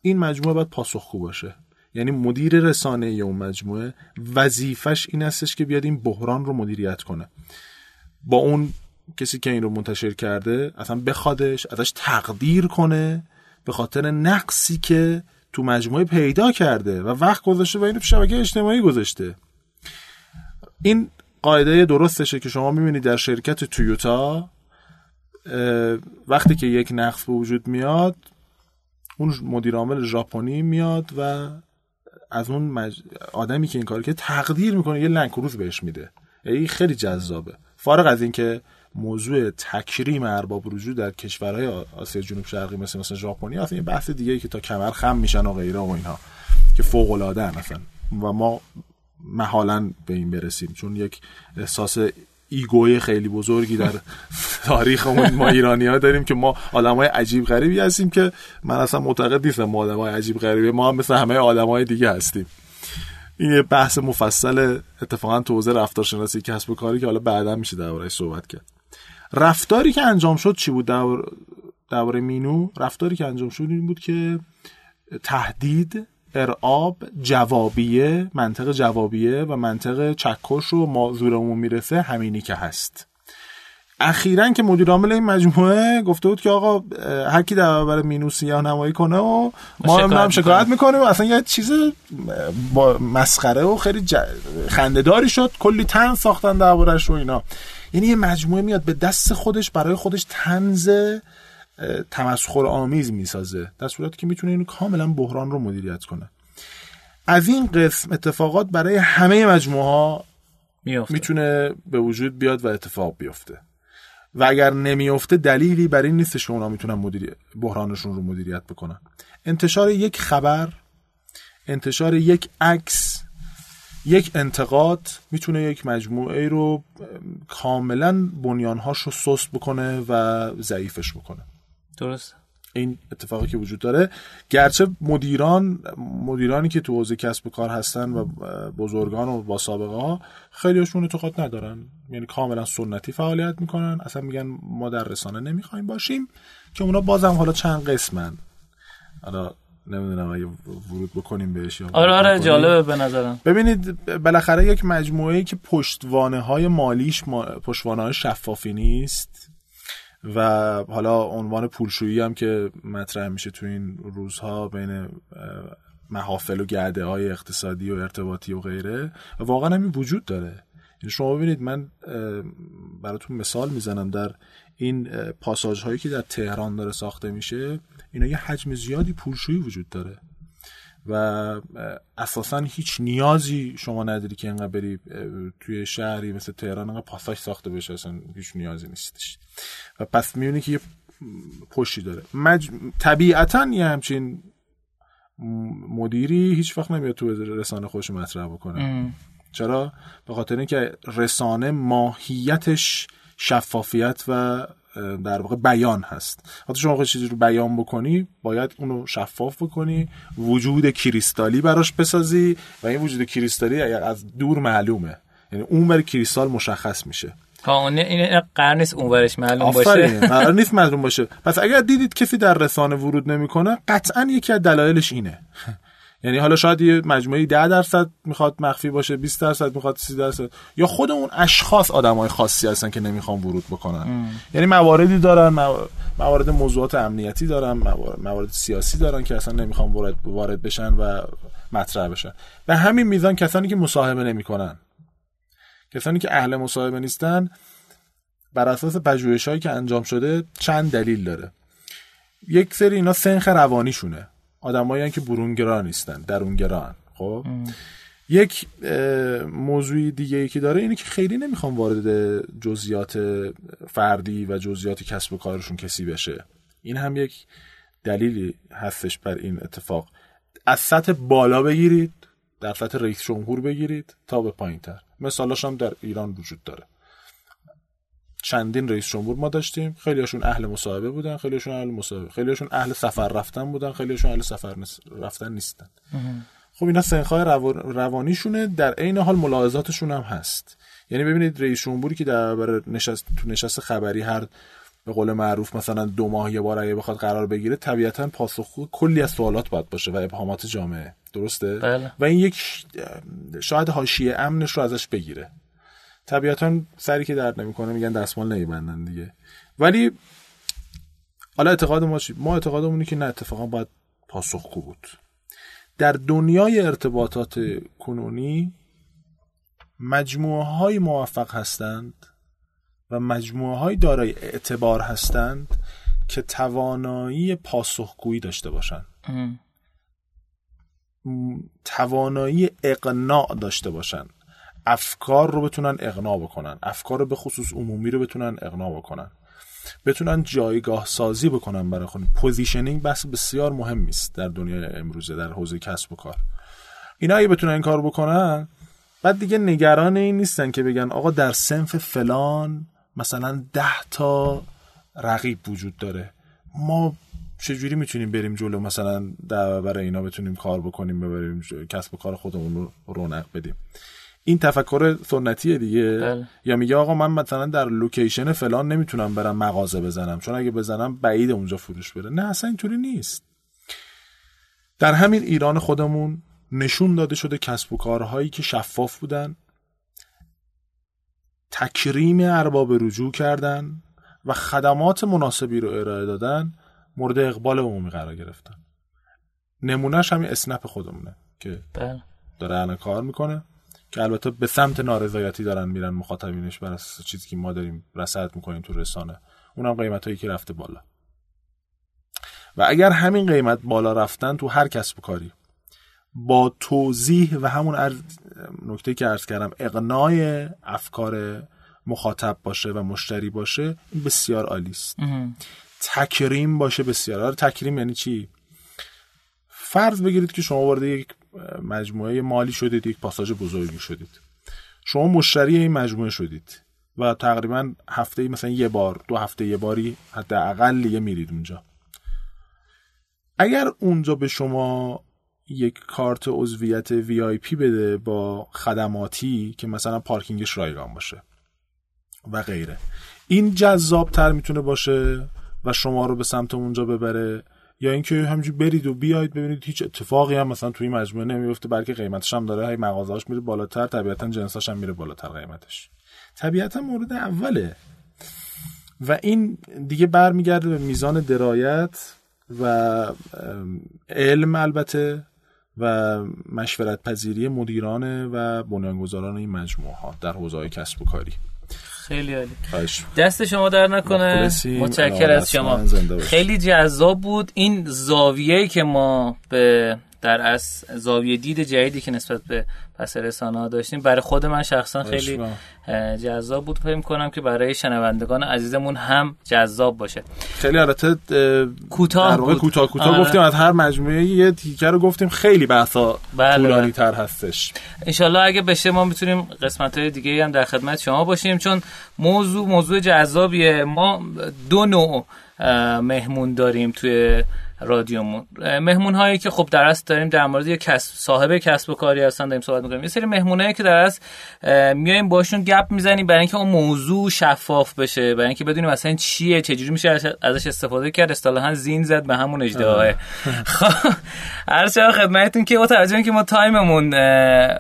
Speaker 3: این مجموعه باید پاسخگو باشه. یعنی مدیر رسانه اون مجموعه وظیفش این هستش که بیاد این بحران رو مدیریت کنه. با اون کسی که این رو منتشر کرده اصلا بخوادش ازش تقدیر کنه به خاطر نقصی که تو مجموعه پیدا کرده و وقت گذاشته و اینو تو شبکه اجتماعی گذاشته. این قاعده درستشه که شما می‌بینید در شرکت تویوتا وقتی که یک نقص به وجود میاد اون مدیر عامل ژاپنی میاد و از اون آدمی که این کار که تقدیر می‌کنه یه لنکروز بهش میده. این خیلی جذابه. فارغ از اینکه موضوع تکریم ارباب رجوع در کشورهای آسیا جنوب شرقی مثل مثل ژاپنی اصلا یه بحث دیگه ای که تا کمر خم میشن و غیره و اینها که فوق العاده مثلا و ما محالا به این برسیم چون یک احساس ایگوی خیلی بزرگی در تاریخمون ما ایرانی ها داریم که ما آدم های عجیب غریبی هستیم که من اصلا معتقد نیستم ما آدم های عجیب غریبی ما هم مثل همه آدم های دیگه هستیم. این یه بحث مفصل اتفاقا تو حوزه رفتارشناسی کسب و کاری که حالا بعدا میشه دربارش صحبت کرد. رفتاری که انجام شد چی بود درباره مینو؟ رفتاری که انجام شد این بود که تهدید ارعاب جوابیه منطق جوابیه و منطق چکش و ما زورمون می‌رسه همینی که هست. اخیرا که مدیر عامل این مجموعه گفته بود که آقا هر کی در برابر مینو سیاه نمایی کنه و ما هم شکایت می‌کنیم. و اصلا یه چیز با مسخره و خیلی ج... خندهداری شد. کلی تن ساختن دربارش و اینا. یعنی یه مجموعه میاد به دست خودش برای خودش تنز تمسخر آمیز می‌سازه در صورتی که می‌تونه اینو کاملا بحران رو مدیریت کنه. از این قسم اتفاقات برای همه مجموعه ها می‌تونه به وجود بیاد و اتفاق بیفته. و اگر نمیفته دلیلی بر این نیستش که اونا می‌تونن مدیر... بحرانشون رو مدیریت بکنن. انتشار یک خبر انتشار یک عکس یک انتقاد می‌تونه یک مجموعه رو کاملا بنیانهاش رو سست بکنه و ضعیفش بکنه.
Speaker 1: درست.
Speaker 3: این اتفاقی که وجود داره. گرچه مدیران مدیرانی که تو حوزه کسب و کار هستن و بزرگان و با سابقه ها خیلیشون اعتقاد ندارن. یعنی کاملا سنتی فعالیت می‌کنن. اصلا میگن ما در رسانه نمی‌خوایم باشیم که اونا بازم حالا چند قسمن. حالا نمی‌دونم اگه ورود بکنیم بهش یا
Speaker 1: آره آره جالبه به نظرم.
Speaker 3: ببینید بالاخره یک مجموعه که پشتوانه های مالیش پشتوانه های شفافی نیست. و حالا عنوان پولشویی هم که مطرح میشه تو این روزها بین محافل و گرده های اقتصادی و ارتباطی و غیره واقعا همین وجود داره. یعنی شما ببینید من براتون مثال می‌زنم در این پاساژ هایی که در تهران داره ساخته میشه اینا یه حجم زیادی پولشویی وجود داره. و اساسا هیچ نیازی شما نداری که اینقدر بری توی شهری مثل تهران اینقدر پاساژ ساخته بشه اصلا هیچ نیازی نیستش. و پس می‌بینی که یه پشتی داره. مج... طبیعتا یه همچین مدیری هیچ وقت نمیاد تو رسانه خوش مطرح بکنه. چرا؟ به خاطر اینکه رسانه ماهیتش شفافیت و در واقع بیان هست. وقتی شما چیزی رو بیان بکنی باید اونو شفاف بکنی وجود کریستالی براش بسازی و این وجود کریستالی از دور معلومه. یعنی اون بر کریستال مشخص میشه.
Speaker 1: ها این قرار نیست اونورش معلوم باشه.
Speaker 3: قرار نیست معلوم باشه. پس اگر دیدید کسی در رسانه ورود نمی‌کنه قطعا یکی از دلایلش اینه. یعنی حالا شاید یه مجموعه 10 درصد می‌خواد مخفی باشه 20 درصد می‌خواد 30 درصد. یا خود اون اشخاص آدمای خاصی هستن که نمی‌خوان ورود بکنن. ام. یعنی مواردی دارن موارد موضوعات امنیتی دارن موارد سیاسی دارن که اصلا نمی‌خوان وارد وارد بشن و مطرح بشن. به همین میزان کسانی که مصاحبه نمی‌کنن. کسانی که اهل مصاحبه نیستن بر اساس پژوهش‌هایی که انجام شده چند دلیل داره. یک سری اینا سنخ روانیشونه. آدمایی که برونگرا نیستن درونگرا خب؟ یک موضوعی دیگه ای که داره اینه که خیلی نمی‌خوام وارد جزئیات فردی و جزئیات کسب و کارشون کسی بشه. این هم یک دلیلی هستش بر این اتفاق. از سطح بالا بگیرید در سطح رئیس جمهور بگیرید تا به پایین تر مثالاش هم در ایران وجود داره. چندین رئیس جمهور ما داشتیم. خیلیشون اهل مصاحبه بودن خیلیشون اهل مصاحبه خیلیشون اهل سفر رفتن بودن خیلیشون اهل سفر رفتن نیستن. خب اینا سنخای روانیشونه. در عین حال ملاحظاتشون هم هست. یعنی ببینید رئیس جمهوری که در نشست تو نشست خبری هر به قول معروف مثلا دو ماه یه بار اگه بخواد قرار بگیره طبیعتا پاسخگو کلی از سوالات باید باشه و ابهامات جامعه. درسته؟
Speaker 1: بله.
Speaker 3: و این یک شاید حاشیه امنش رو ازش بگیره. طبیعتا سری که درد نمی‌کنه میگن دستمال نمیبندن دیگه. ولی حالا اعتقاد ما چی؟ ما اعتقادمونه که نه اتفاقا باید پاسخگو بود. در دنیای ارتباطات کنونی مجموعه های موفق هستند و مجموعه های دارای اعتبار هستند که توانایی پاسخگویی داشته باشند. توانایی اقناع داشته باشند. افکار رو بتونن اقناع بکنن. افکار به خصوص عمومی رو بتونن اقناع بکنن. بتونن جایگاه سازی بکنن برای خود positioning بس بسیار مهم است در دنیای امروزه در حوزه کسب و کار. اینا اگه بتونن این کار بکنن بعد دیگه نگران این نیستن که بگن آقا در سنف فلان مثلا ده تا رقیب وجود داره. ما چجوری می‌تونیم بریم جلو مثلا در برای اینا بتونیم کار بکنیم ببریم کسب و کار خودمون رو رونق بدیم؟ این تفکر سنتیه دیگه.
Speaker 1: بله.
Speaker 3: یا میگه آقا من مثلا در لوکیشن فلان نمی‌تونم برم مغازه بزنم چون اگه بزنم بعید اونجا فروش بره. نه اصلا اینطوری نیست. در همین ایران خودمون نشون داده شده کسب و کارهایی که شفاف بودن تکریم ارباب رجوع کردن و خدمات مناسبی رو ارائه دادن مورد اقبال عمومی قرار گرفتن. نمونهش همین اسنپ خودمونه که
Speaker 1: بله.
Speaker 3: داره الان کار می‌کنه. که البته به سمت نارضایتی دارن میرن مخاطبینش بر اساس چیزی که ما داریم رصد می‌کنیم تو رسانه. اونم قیمت هایی که رفته بالا. و اگر همین قیمت بالا رفتن تو هر کسب و کاری. با توضیح و همون ارز... نکته که عرض کردم اقناع افکار مخاطب باشه و مشتری باشه این بسیار عالی است. تکریم باشه بسیار. آره تکریم یعنی چی؟ فرض بگیرید که شما وارد یک مجموعه مالی شدید یک پاساژ بزرگی شدید. شما مشتری این مجموعه شدید و تقریبا هفته مثلا یه بار دو هفته یه باری حداقل یه میرید اونجا. اگر اونجا به شما یک کارت عضویت وی آی پی بده با خدماتی که مثلا پارکینگش رایگان باشه و غیره. این جذاب تر می‌تونه باشه و شما رو به سمت اونجا ببره یا اینکه همینجوری برید و بیاید ببینید هیچ اتفاقی هم مثلا توی مجموعه نمیفته بلکه قیمتش هم داره هی مغازه‌اش میره بالاتر طبیعتا جنساش هم میره بالاتر قیمتش. طبیعتا مورد اوله. و این دیگه برمیگرده به میزان درایت و علم البته و مشورت پذیری مدیران و بنیانگذاران این مجموعه ها در حوزه کسب و کاری.
Speaker 1: خیلی عالی. دست شما در نکنه. متشکر از شما. خیلی جذاب بود این زاویه‌ای که ما به در از زاویه دید جدیدی که نسبت به پس رسانه ها داشتیم. برای خود من شخصا خیلی جذاب بود. فکر کنم که برای شنوندگان عزیزمون هم جذاب باشه.
Speaker 3: خیلی البته
Speaker 1: کوتاه بود.
Speaker 3: کوتاه کوتاه آره. گفتیم. از هر مجموعه یه تیکه رو گفتیم. خیلی بحثا بله. طولانی تر هستش.
Speaker 1: انشالله اگه بشه ما می‌تونیم قسمت های دیگه هم در خدمت شما باشیم. چون موضوع موضوع جذابیه. ما دو نوع مهمون داریم توی رادیومون مهمون هایی که خب در داریم در مورد یه کسب صاحب کسب و کاری هستن داریم صحبت می‌کنیم. یه سری مهمونایی که در اصل میایم باشون گپ می‌زنیم برای اینکه اون موضوع شفاف بشه برای اینکه بدونیم مثلا چیه چجوری میشه ازش استفاده کرد. اصطلاحا زین زد به همون اژدهای خب عرض خدمتتون که با توجه که ما time مون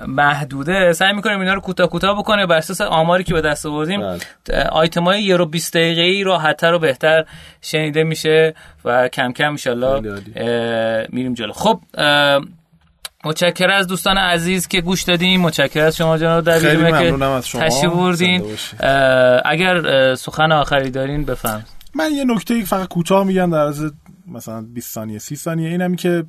Speaker 1: محدوده سعی می‌کنیم اینا رو کوتاه کوتاه بکنیم. بر اساس آماری که به دست آوردیم بله. آیتم های یه رو 20 دقیقه ای راحت‌تر و بهتر شنیده میشه و کم کم ان میریم جلو. خب متشکر از دوستان عزیز که گوش دادیم. متشکر از شما جناب
Speaker 3: دبیر که تشریف
Speaker 1: بردین. اگر سخن آخری دارین بفهم
Speaker 3: من یه نکته فقط کوتاه میگم در از مثلا 20 ثانیه 30 ثانیه. اینم که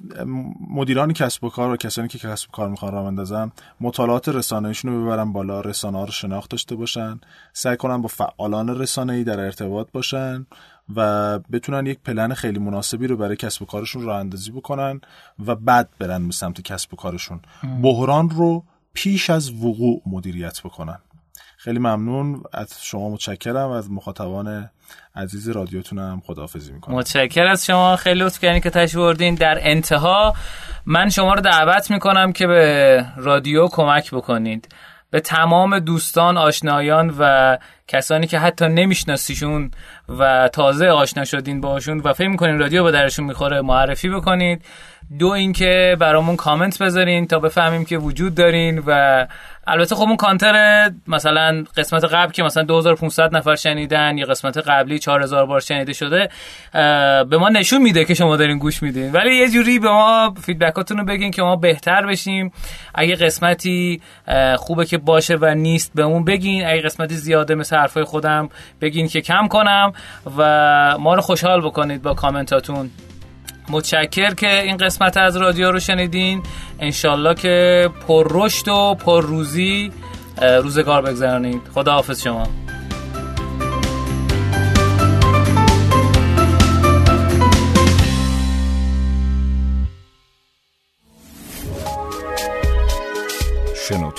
Speaker 3: مدیران کسب و کار و کسانی که کسب و کار می‌خوان راه بندازن مطالعات رسانه‌ایشون رو ببرن بالا رسانه ها رو شناخت داشته باشن سعی کنن با فعالان رسانه‌ای در ارتباط باشن. و بتونن یک پلن خیلی مناسبی رو برای کسب و کارشون راه اندازی بکنن و بعد برن به سمت کسب و کارشون. بحران رو پیش از وقوع مدیریت بکنن. خیلی ممنون. از شما متشکرم. از مخاطبان عزیز رادیوتونم خداحافظی می‌کنم.
Speaker 1: متشکر از شما. خیلی لطف کردین که تشریف بردین در انتها. من شما رو دعوت می‌کنم که به رادیو کمک بکنید. به تمام دوستان آشنایان و کسانی که حتی نمیشناسیشون و تازه آشنا شدین باشون و فکر می‌کنین رادیو به درشون می‌خوره معرفی بکنید دو اینکه برامون کامنت بذارین تا بفهمیم که وجود دارین و البته خب اون کانتر مثلا قسمت قبل که مثلا 2500 نفر شنیدن یا قسمت قبلی 4000 بار شنیده شده به ما نشون میده که شما دارین گوش میدین. ولی یه جوری به ما فیدبکاتون رو بگین که ما بهتر بشیم. اگه قسمتی خوبه که باشه و نیست به اون بگین. اگه قسمتی زیاده مثل حرفای خودم بگین که کم کنم. و ما رو خوشحال بکنید با کامنتاتون. متشکر که این قسمت از رادیو رو شنیدین. انشالله که پر رشد و پر روزی روزگار بگذرانید. خدا حافظ شما.